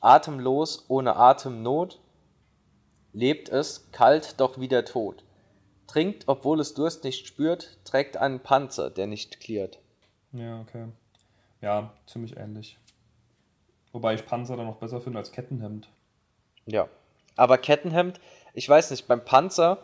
Atemlos, ohne Atemnot, lebt es, kalt doch wie der Tod. Trinkt, obwohl es Durst nicht spürt, trägt einen Panzer, der nicht klirrt. Ja, okay. Ja, ziemlich ähnlich. Wobei ich Panzer dann noch besser finde als Kettenhemd. Ja. Aber Kettenhemd, ich weiß nicht, beim Panzer,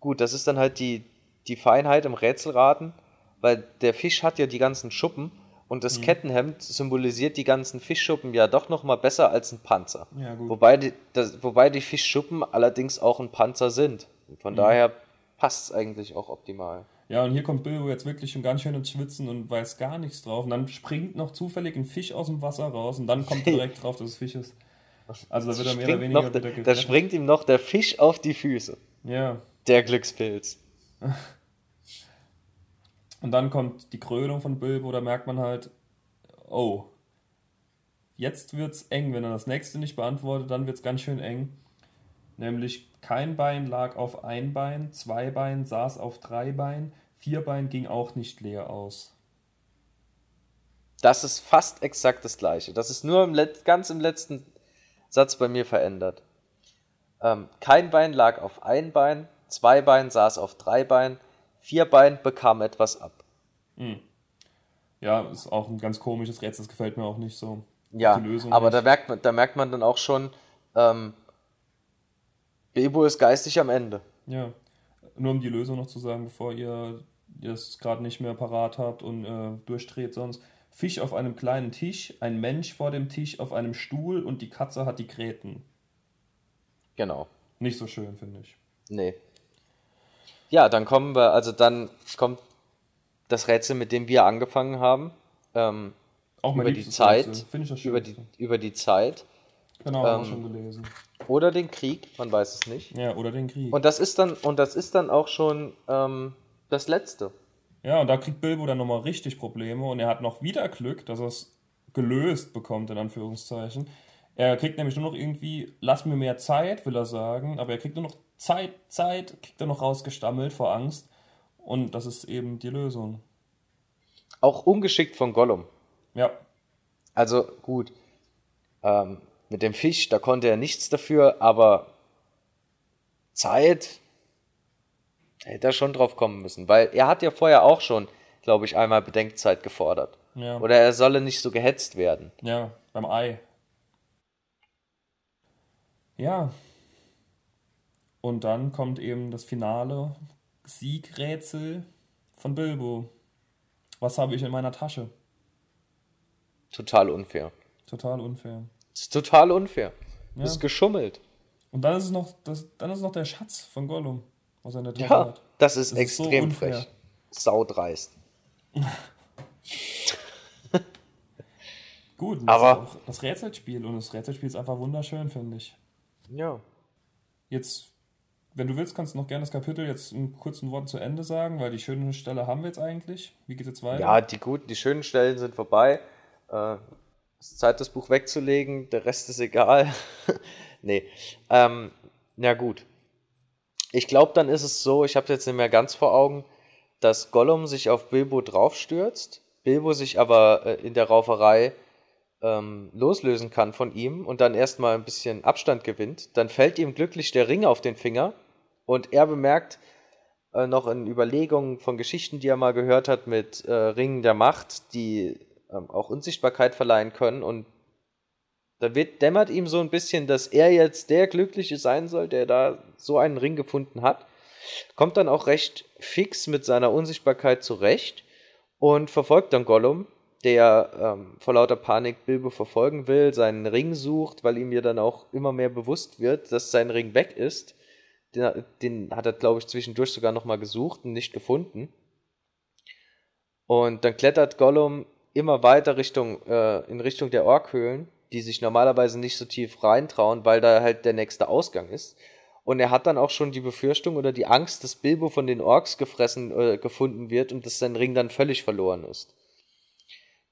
gut, das ist dann halt die, die Feinheit im Rätselraten, weil der Fisch hat ja die ganzen Schuppen und das mhm. Kettenhemd symbolisiert die ganzen Fischschuppen ja doch noch mal besser als ein Panzer. Ja, gut. Wobei, die, das, wobei die Fischschuppen allerdings auch ein Panzer sind. Von mhm. daher passt es eigentlich auch optimal. Ja, und hier kommt Bilbo jetzt wirklich schon ganz schön ins Schwitzen und weiß gar nichts drauf. Und dann springt noch zufällig ein Fisch aus dem Wasser raus und dann kommt direkt drauf, dass es Fisch ist. Also da wird er mehr oder weniger wieder gerettet. Da springt ihm noch der Fisch auf die Füße. Ja. Der Glückspilz. Und dann kommt die Krönung von Bilbo, da merkt man halt, oh, jetzt wird's eng. Wenn er das nächste nicht beantwortet, dann wird's ganz schön eng. Nämlich kein Bein lag auf ein Bein, zwei Bein saß auf drei Bein, vier Bein ging auch nicht leer aus. Das ist fast exakt das gleiche. Das ist nur im ganz im letzten Satz bei mir verändert. Ähm, kein Bein lag auf ein Bein, zwei Bein saß auf drei Bein, vier Bein bekam etwas ab. Hm. Ja, ist auch ein ganz komisches Rätsel, das gefällt mir auch nicht so. Ja, aber da merkt, man, da merkt man dann auch schon, ähm, Bebo ist geistig am Ende. Ja, nur um die Lösung noch zu sagen, bevor ihr es gerade nicht mehr parat habt und äh, durchdreht sonst. Fisch auf einem kleinen Tisch, ein Mensch vor dem Tisch auf einem Stuhl und die Katze hat die Gräten. Genau. Nicht so schön, finde ich. Nee. Ja, dann kommen wir, also dann kommt das Rätsel, mit dem wir angefangen haben. Ähm, Auch über die Zeit. Finde ich das schön. Über die, über die Zeit. Genau, ähm, haben wir schon gelesen. Oder den Krieg, man weiß es nicht. Ja, oder den Krieg. Und das ist dann, und das ist dann auch schon ähm, das Letzte. Ja, und da kriegt Bilbo dann nochmal richtig Probleme und er hat noch wieder Glück, dass er es gelöst bekommt, in Anführungszeichen. Er kriegt nämlich nur noch irgendwie, lass mir mehr Zeit, will er sagen, aber er kriegt nur noch Zeit, Zeit, kriegt er noch rausgestammelt vor Angst. Und das ist eben die Lösung. Auch ungeschickt von Gollum. Ja. Also gut. Ähm, mit dem Fisch, da konnte er nichts dafür, aber Zeit, da hätte er schon drauf kommen müssen. Weil er hat ja vorher auch schon, glaube ich, einmal Bedenkzeit gefordert. Ja. Oder er solle nicht so gehetzt werden. Ja, beim Ei. Ja, und dann kommt eben das finale Siegrätsel von Bilbo. Was habe ich in meiner Tasche? Total unfair. Total unfair. Das ist total unfair. Ja. Das ist geschummelt. Und dann ist es noch, das, dann ist noch der Schatz von Gollum, was er in der Tasche ja, hat. Das ist das extrem ist so frech. Saudreist. Gut, das aber das Rätselspiel und das Rätselspiel ist einfach wunderschön, finde ich. Ja. Jetzt wenn du willst, kannst du noch gerne das Kapitel jetzt in kurzen Worten zu Ende sagen, weil die schönen Stelle haben wir jetzt eigentlich. Wie geht es jetzt weiter? Ja, die guten, die schönen Stellen sind vorbei. Äh, es ist Zeit, das Buch wegzulegen, der Rest ist egal. nee. Ähm, ja, gut. Ich glaube, dann ist es so, ich habe jetzt nicht mehr ganz vor Augen, dass Gollum sich auf Bilbo draufstürzt, Bilbo sich aber äh, in der Rauferei ähm, loslösen kann von ihm und dann erstmal ein bisschen Abstand gewinnt. Dann fällt ihm glücklich der Ring auf den Finger und er bemerkt äh, noch in Überlegungen von Geschichten, die er mal gehört hat mit äh, Ringen der Macht, die ähm, auch Unsichtbarkeit verleihen können. Und da wird, dämmert ihm so ein bisschen, dass er jetzt der Glückliche sein soll, der da so einen Ring gefunden hat. Kommt dann auch recht fix mit seiner Unsichtbarkeit zurecht und verfolgt dann Gollum, der ähm, vor lauter Panik Bilbo verfolgen will, seinen Ring sucht, weil ihm ja dann auch immer mehr bewusst wird, dass sein Ring weg ist. Den, den hat er, glaube ich, zwischendurch sogar nochmal gesucht und nicht gefunden. Und dann klettert Gollum immer weiter Richtung, äh, in Richtung der Orkhöhlen, die sich normalerweise nicht so tief reintrauen, weil da halt der nächste Ausgang ist. Und er hat dann auch schon die Befürchtung oder die Angst, dass Bilbo von den Orks gefressen äh, gefunden wird und dass sein Ring dann völlig verloren ist.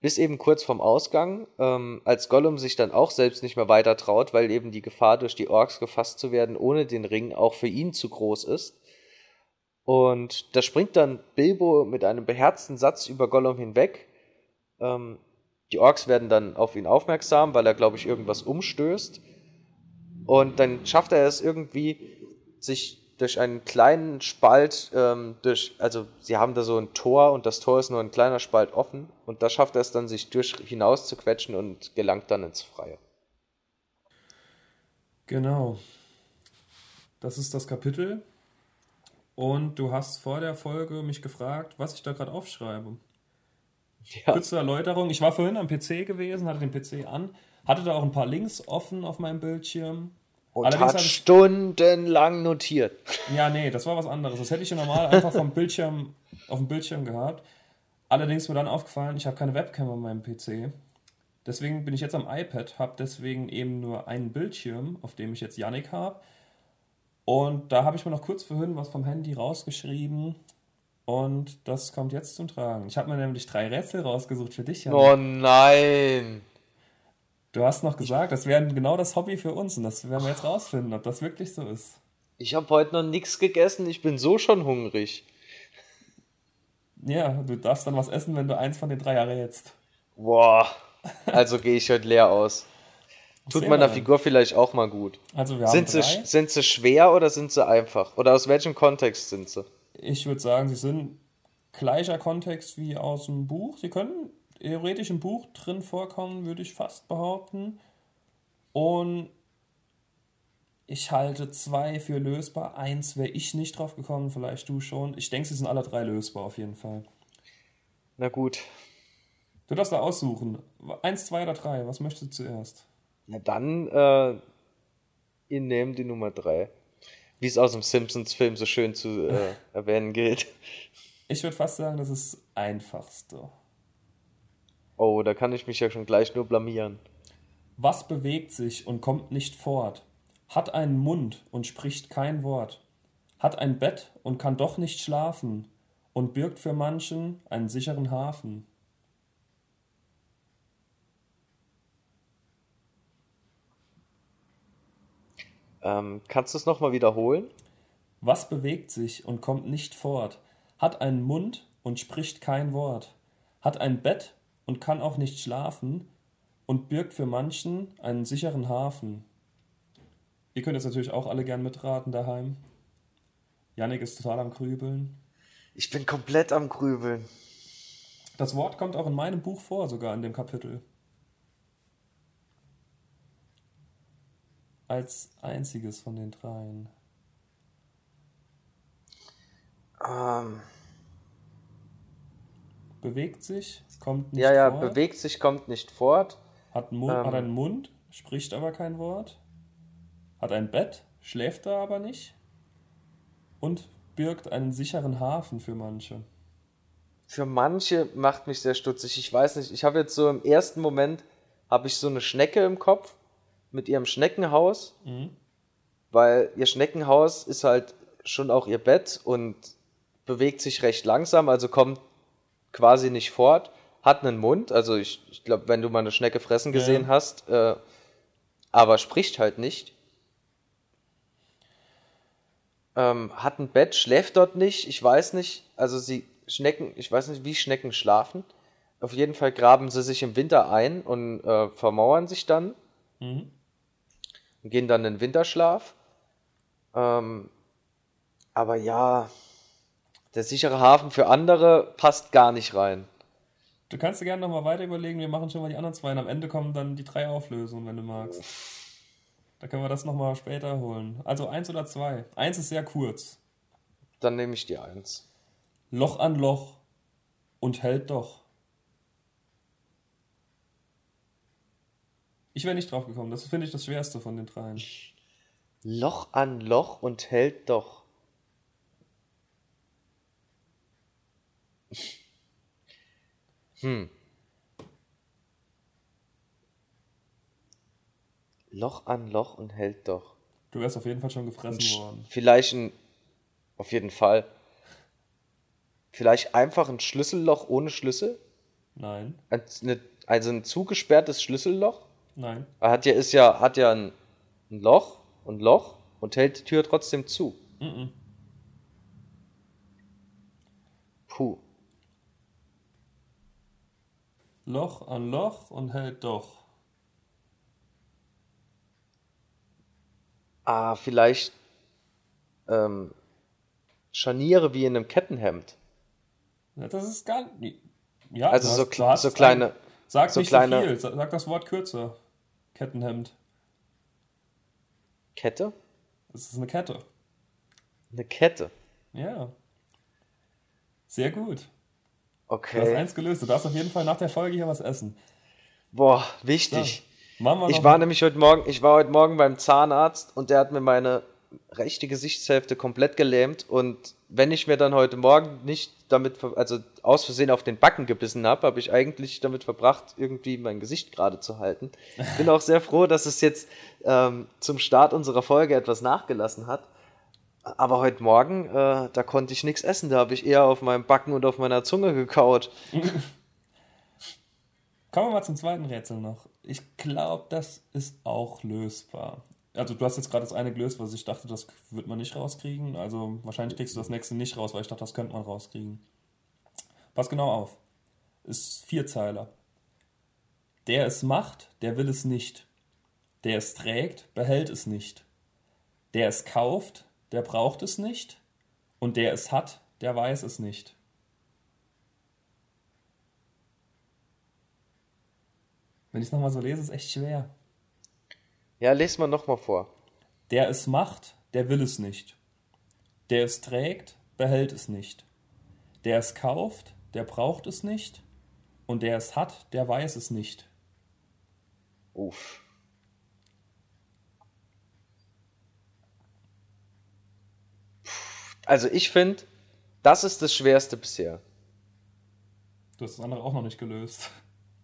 Bis eben kurz vorm Ausgang, ähm, als Gollum sich dann auch selbst nicht mehr weiter traut, weil eben die Gefahr durch die Orks gefasst zu werden ohne den Ring auch für ihn zu groß ist. Und da springt dann Bilbo mit einem beherzten Satz über Gollum hinweg. Ähm, die Orks werden dann auf ihn aufmerksam, weil er, glaube ich, irgendwas umstößt. Und dann schafft er es irgendwie, sich durch einen kleinen Spalt, ähm, durch, also sie haben da so ein Tor und das Tor ist nur ein kleiner Spalt offen und da schafft er es dann, sich durch hinaus zu quetschen und gelangt dann ins Freie. Genau. Das ist das Kapitel. Und du hast vor der Folge mich gefragt, was ich da gerade aufschreibe. Ja. Kurze Erläuterung. Ich war vorhin am PC gewesen, hatte den PC an, hatte da auch ein paar Links offen auf meinem Bildschirm. Und Allerdings hat ich, stundenlang notiert. Ja, nee, das war was anderes. Das hätte ich ja normal einfach vom Bildschirm auf dem Bildschirm gehabt. Allerdings mir dann aufgefallen, ich habe keine Webcam auf meinem PC. Deswegen bin ich jetzt am iPad, habe deswegen eben nur einen Bildschirm, auf dem ich jetzt Yannick habe. Und da habe ich mir noch kurz vorhin was vom Handy rausgeschrieben. Und das kommt jetzt zum Tragen. Ich habe mir nämlich drei Rätsel rausgesucht für dich, Yannick. Oh nein! Du hast noch gesagt, das wäre genau das Hobby für uns. Und das werden wir jetzt rausfinden, ob das wirklich so ist. Ich habe heute noch nichts gegessen. Ich bin so schon hungrig. Ja, du darfst dann was essen, wenn du eins von den drei errätst. Boah. Also gehe ich heute leer aus. Tut meiner Figur vielleicht auch mal gut. Also wir haben sind, sie, sind sie schwer oder sind sie einfach? Oder aus welchem Kontext sind sie? Ich würde sagen, sie sind gleicher Kontext wie aus dem Buch. Sie können theoretisch im Buch drin vorkommen, würde ich fast behaupten. Und ich halte zwei für lösbar. Eins wäre ich nicht drauf gekommen, vielleicht du schon. Ich denke, sie sind alle drei lösbar auf jeden Fall. Na gut, Du darfst da aussuchen. Eins, zwei oder drei. Was möchtest du zuerst? Na dann, äh, ihr nehmt die Nummer drei. Wie es aus dem Simpsons-Film so schön zu äh, erwähnen gilt. Ich würde fast sagen, das ist das einfachste. Oh, da kann ich mich ja schon gleich nur blamieren. Was bewegt sich und kommt nicht fort? Hat einen Mund und spricht kein Wort? Hat ein Bett und kann doch nicht schlafen und birgt für manchen einen sicheren Hafen? Ähm, kannst du es nochmal wiederholen? Was bewegt sich und kommt nicht fort, hat einen Mund und spricht kein Wort, hat ein Bett und kann auch nicht schlafen und birgt für manchen einen sicheren Hafen. Ihr könnt jetzt natürlich auch alle gern mitraten daheim. Yannick ist total am Grübeln. Ich bin komplett am Grübeln. Das Wort kommt auch in meinem Buch vor, sogar in dem Kapitel. als einziges von den dreien? Ähm. Bewegt sich, kommt nicht ja, ja, fort. Ja, bewegt sich, kommt nicht fort. Hat, Mund, ähm. hat einen Mund, spricht aber kein Wort. Hat ein Bett, schläft da aber nicht. Und birgt einen sicheren Hafen für manche. Für manche macht mich sehr stutzig. Ich weiß nicht, ich habe jetzt so im ersten Moment, habe ich so eine Schnecke im Kopf mit ihrem Schneckenhaus, mhm. weil ihr Schneckenhaus ist halt schon auch ihr Bett und bewegt sich recht langsam, also kommt quasi nicht fort, hat einen Mund, also ich, ich glaube, wenn du mal eine Schnecke fressen gesehen ja. hast, äh, aber spricht halt nicht. Ähm, hat ein Bett, schläft dort nicht, ich weiß nicht, also sie Schnecken, ich weiß nicht, wie Schnecken schlafen. Auf jeden Fall graben sie sich im Winter ein und äh, vermauern sich dann. Mhm und gehen dann in den Winterschlaf. Ähm, aber ja, der sichere Hafen für andere passt gar nicht rein. Du kannst dir gerne nochmal weiter überlegen, wir machen schon mal die anderen zwei und am Ende kommen dann die drei Auflösungen, wenn du magst. Da können wir das nochmal später holen. Also eins oder zwei. Eins ist sehr kurz. Dann nehme ich die eins. Loch an Loch und hält doch. Ich wäre nicht drauf gekommen. Das finde ich das schwerste von den dreien. Loch an Loch und hält doch. Hm. Loch an Loch und hält doch. Du wärst auf jeden Fall schon gefressen Sch worden. Vielleicht ein. Auf jeden Fall. Vielleicht einfach ein Schlüsselloch ohne Schlüssel? Nein. also ein zugesperrtes Schlüsselloch? Nein. Er hat ja, ist ja, hat ja ein, ein Loch und Loch und hält die Tür trotzdem zu. Mhm. Puh. Loch an Loch und hält doch. Ah, vielleicht ähm, Scharniere wie in einem Kettenhemd. Ja, das ist gar nicht. Ja, Also so, hast so kleine. Ein, sag so nicht kleine- so viel, sag, sag das Wort kürzer. Kettenhemd. Kette? Das ist eine Kette. Eine Kette. Ja. Sehr gut. Du hast Okay. eins gelöst. Du darfst auf jeden Fall nach der Folge hier was essen. Boah, wichtig. Wir Ich war nämlich heute Morgen, ich war heute Morgen beim Zahnarzt und der hat mir meine rechte Gesichtshälfte komplett gelähmt und wenn ich mir dann heute Morgen nicht damit, also aus Versehen auf den Backen gebissen habe, habe ich eigentlich damit verbracht, irgendwie mein Gesicht gerade zu halten. Ich bin auch sehr froh, dass es jetzt ähm, zum Start unserer Folge etwas nachgelassen hat. Aber heute Morgen, äh, da konnte ich nichts essen, da habe ich eher auf meinem Backen und auf meiner Zunge gekaut. Kommen wir mal zum zweiten Rätsel noch. Ich glaube, das ist auch lösbar. Also du hast jetzt gerade das eine gelöst, was ich dachte, das wird man nicht rauskriegen. Also wahrscheinlich kriegst du das nächste nicht raus, weil ich dachte, das könnte man rauskriegen. Pass genau auf. Ist Vierzeiler. Der es macht, der will es nicht. Der es trägt, behält es nicht. Der es kauft, der braucht es nicht. Und der es hat, der weiß es nicht. Wenn ich es nochmal so lese, ist es echt schwer. Ja, les mal nochmal vor. Der es macht, der will es nicht. Der es trägt, behält es nicht. Der es kauft, der braucht es nicht. Und der es hat, der weiß es nicht. Uff. Also ich finde, das ist das Schwerste bisher. Du hast das andere auch noch nicht gelöst.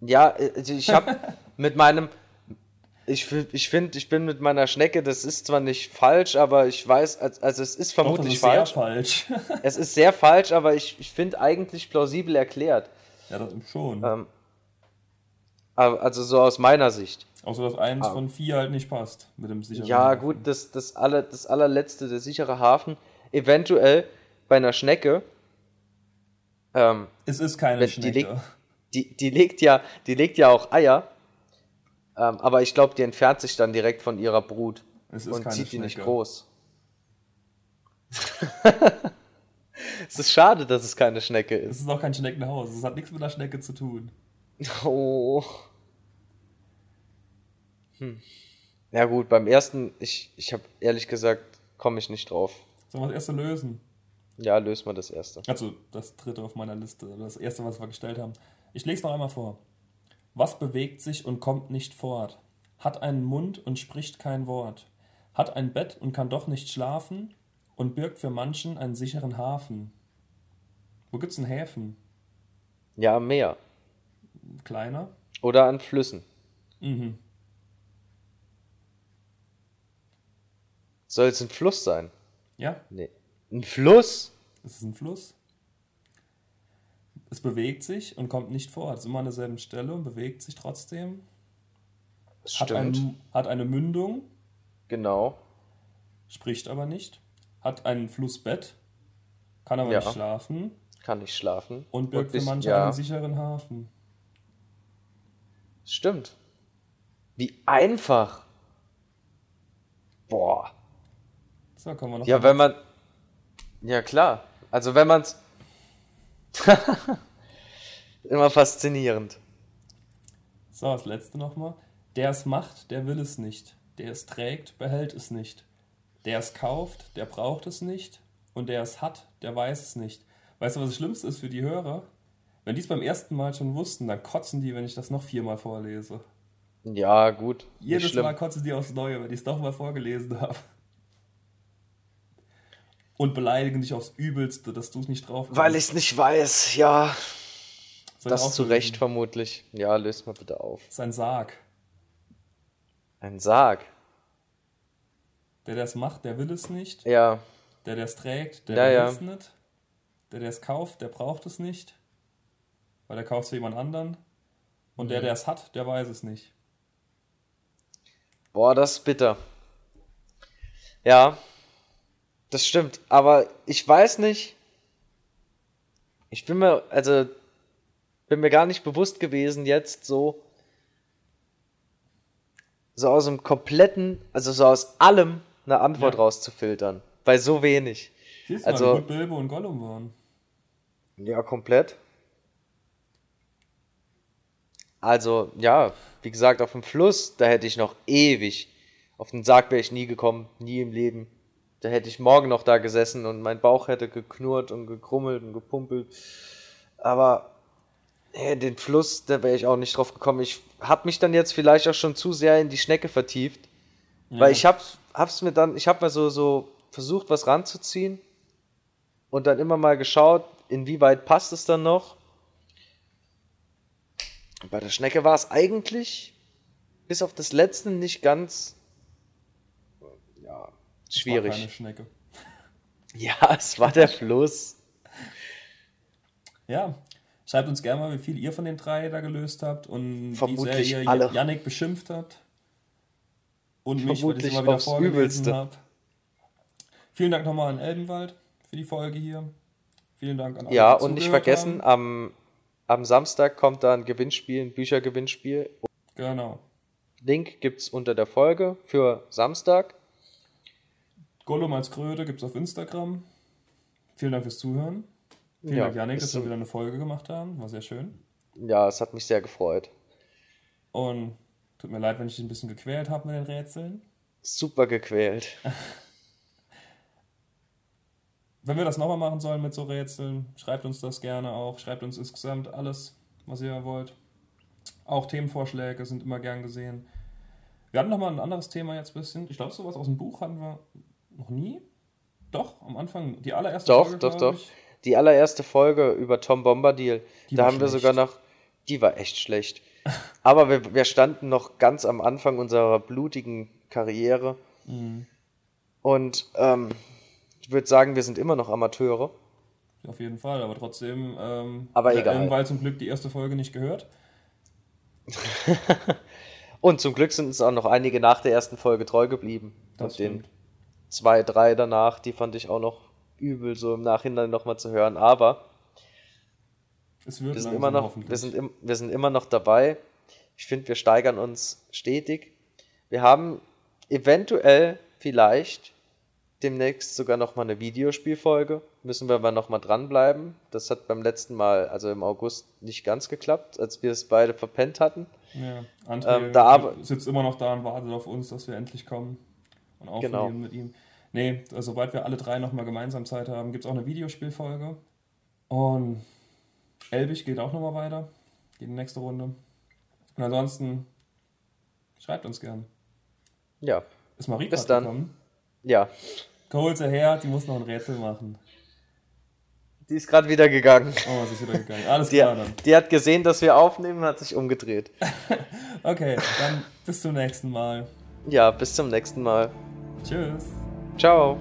Ja, also ich habe mit meinem, ich, ich finde, ich bin mit meiner Schnecke, das ist zwar nicht falsch, aber ich weiß, also es ist Doch, vermutlich das ist sehr falsch. falsch. Es ist sehr falsch, aber ich, ich finde eigentlich plausibel erklärt. ja, das schon. Ähm, also so aus meiner Sicht. Außer dass eins ah. von vier halt nicht passt mit dem sicheren. Ja, Hafen. gut, das, das, aller, das allerletzte, der sichere Hafen, eventuell bei einer Schnecke, ähm, Es ist keine Wenn die Schnecke. legt- die, die, legt ja, die legt ja auch Eier, ähm, aber ich glaube, die entfernt sich dann direkt von ihrer Brut Es ist und zieht die nicht Schnecke. groß. es ist schade, dass es keine Schnecke Es ist. ist auch kein Schneckenhaus. Es hat nichts mit der Schnecke zu tun. Oh. Hm. Ja gut, beim ersten, ich, ich habe ehrlich gesagt, komme ich nicht drauf. Sollen wir das erste lösen? Ja, löst mal das erste. Also das dritte auf meiner Liste, das erste, was wir gestellt haben. Ich lese noch einmal vor. Was bewegt sich und kommt nicht fort? Hat einen Mund und spricht kein Wort. Hat ein Bett und kann doch nicht schlafen und birgt für manchen einen sicheren Hafen. Wo gibt's einen Häfen? Ja, am Meer. Kleiner? Oder an Flüssen. Mhm. Soll es ein Fluss sein? Ja, Nee. Ein Fluss? es ist ein Fluss. Es bewegt sich und kommt nicht fort. Es ist immer an derselben Stelle und bewegt sich trotzdem. Hat, Stimmt. ein, hat eine Mündung, Genau. spricht aber nicht, hat ein Flussbett, kann aber Ja. nicht schlafen Kann nicht schlafen. und birgt für manche ja, einen sicheren Hafen. Stimmt. Wie einfach. Boah. So, kommen wir noch Ja, wenn man. Ja, klar. Also, wenn man's. Immer faszinierend. So, das letzte nochmal. Der es macht, der will es nicht. Der es trägt, behält es nicht. Der es kauft, der braucht es nicht. Und der es hat, der weiß es nicht. Weißt du, was das Schlimmste ist für die Hörer? Wenn die es beim ersten Mal schon wussten, dann kotzen die, wenn ich das noch viermal vorlese. Ja, gut. Jedes. Mal kotzen die aufs Neue, wenn ich es doch mal vorgelesen habe. Und beleidigen dich aufs Übelste, dass du es nicht drauf Weil ich es nicht weiß, ja. Soll Das zu? Recht vermutlich. Ja, löst mal bitte auf. Das ist ein Sarg. Ein Sarg. Der, der es macht, der will es nicht. Ja, Der, der es trägt, der Ja, will ja. es nicht. Der, der es kauft, der braucht es nicht. Weil der kauft es für jemand anderen. Und Mhm. der, der es hat, der weiß es nicht. Boah, das ist bitter. Ja, das stimmt. Aber ich weiß nicht. Ich bin mir, also, bin mir gar nicht bewusst gewesen, jetzt so, so aus dem kompletten, also so aus allem, eine Antwort Ja. rauszufiltern. Bei so wenig. Siehst du Also- gut Bilbo und Gollum waren. Ja, komplett. Also, ja, wie gesagt, auf dem Fluss, da hätte ich noch ewig. Auf den Sarg wäre ich nie gekommen, nie im Leben. Da hätte ich morgen noch da gesessen und mein Bauch hätte geknurrt und gekrummelt und gepumpelt. Aber äh, den Fluss, da wäre ich auch nicht drauf gekommen. Ich habe mich dann jetzt vielleicht auch schon zu sehr in die Schnecke vertieft. Weil ich hab, hab's mir dann, ich habe mir so, so versucht, was ranzuziehen und dann immer mal geschaut, inwieweit passt es dann noch. Bei der Schnecke war es eigentlich bis auf das letzte nicht ganz ja, War keine schwierig. Schnecke. Ja, es war der Fluss. Ja, schreibt uns gerne mal, wie viel ihr von den drei da gelöst habt und Vermutlich wie sehr ihr alle. Yannick beschimpft habt. Und mich, weil ich Vermutlich immer wieder vorgelesen habe. Vielen Dank nochmal an Elbenwald für die Folge hier. Vielen Dank an alle, Ja, und nicht vergessen, haben. am, am Samstag kommt da ein Gewinnspiel, ein Büchergewinnspiel. Genau. Link gibt's unter der Folge für Samstag. Gollum als Kröte gibt es auf Instagram. Vielen Dank fürs Zuhören. Vielen Ja, Dank, Janik, dass wir wieder eine Folge gemacht haben. War sehr schön. Ja, es hat mich sehr gefreut. Und tut mir leid, wenn ich dich ein bisschen gequält habe mit den Rätseln. Super gequält. Wenn wir das nochmal machen sollen mit so Rätseln, schreibt uns das gerne auch. Schreibt uns insgesamt alles, was ihr wollt. Auch Themenvorschläge sind immer gern gesehen. Wir hatten nochmal ein anderes Thema jetzt ein bisschen. Ich glaube, sowas aus dem Buch hatten wir noch nie. Doch, am Anfang, die allererste Doch, Folge, doch, doch. ich. Die allererste Folge über Tom Bombadil, Die da haben wir schlecht. sogar noch, die war echt schlecht. Aber wir, wir standen noch ganz am Anfang unserer blutigen Karriere. Mhm. Und ähm, ich würde sagen, wir sind immer noch Amateure. Auf jeden Fall, aber trotzdem. Ähm, Aber egal. Elbenwald zum Glück die erste Folge nicht gehört. Und zum Glück sind uns auch noch einige nach der ersten Folge treu geblieben. Das Und stimmt. Zwei, drei danach, die fand ich auch noch übel, so im Nachhinein nochmal zu hören. Aber Es wird wir sind, immer noch, wir, sind im, wir sind immer noch dabei. Ich finde, wir steigern uns stetig. Wir haben eventuell vielleicht demnächst sogar noch mal eine Videospielfolge. Müssen wir aber noch mal dranbleiben. Das hat beim letzten Mal, also im August, nicht ganz geklappt, als wir es beide verpennt hatten. Ja, André Ähm, da aber- sitzt immer noch da und wartet auf uns, dass wir endlich kommen und aufnehmen Genau. mit ihm. Nee, also, sobald wir alle drei nochmal gemeinsam Zeit haben, gibt es auch eine Videospielfolge. Und Elbig geht auch nochmal weiter. Geht in die nächste Runde. Und ansonsten schreibt uns gern. Ja, Ist Marie Bis dann. gekommen? ja. Hol sie her, die muss noch ein Rätsel machen. Die ist gerade wieder gegangen. Oh, sie ist wieder gegangen. Alles Die, klar dann. die hat gesehen, dass wir aufnehmen und hat sich umgedreht. Okay, dann bis zum nächsten Mal. Ja, bis zum nächsten Mal. Tschüss. Ciao.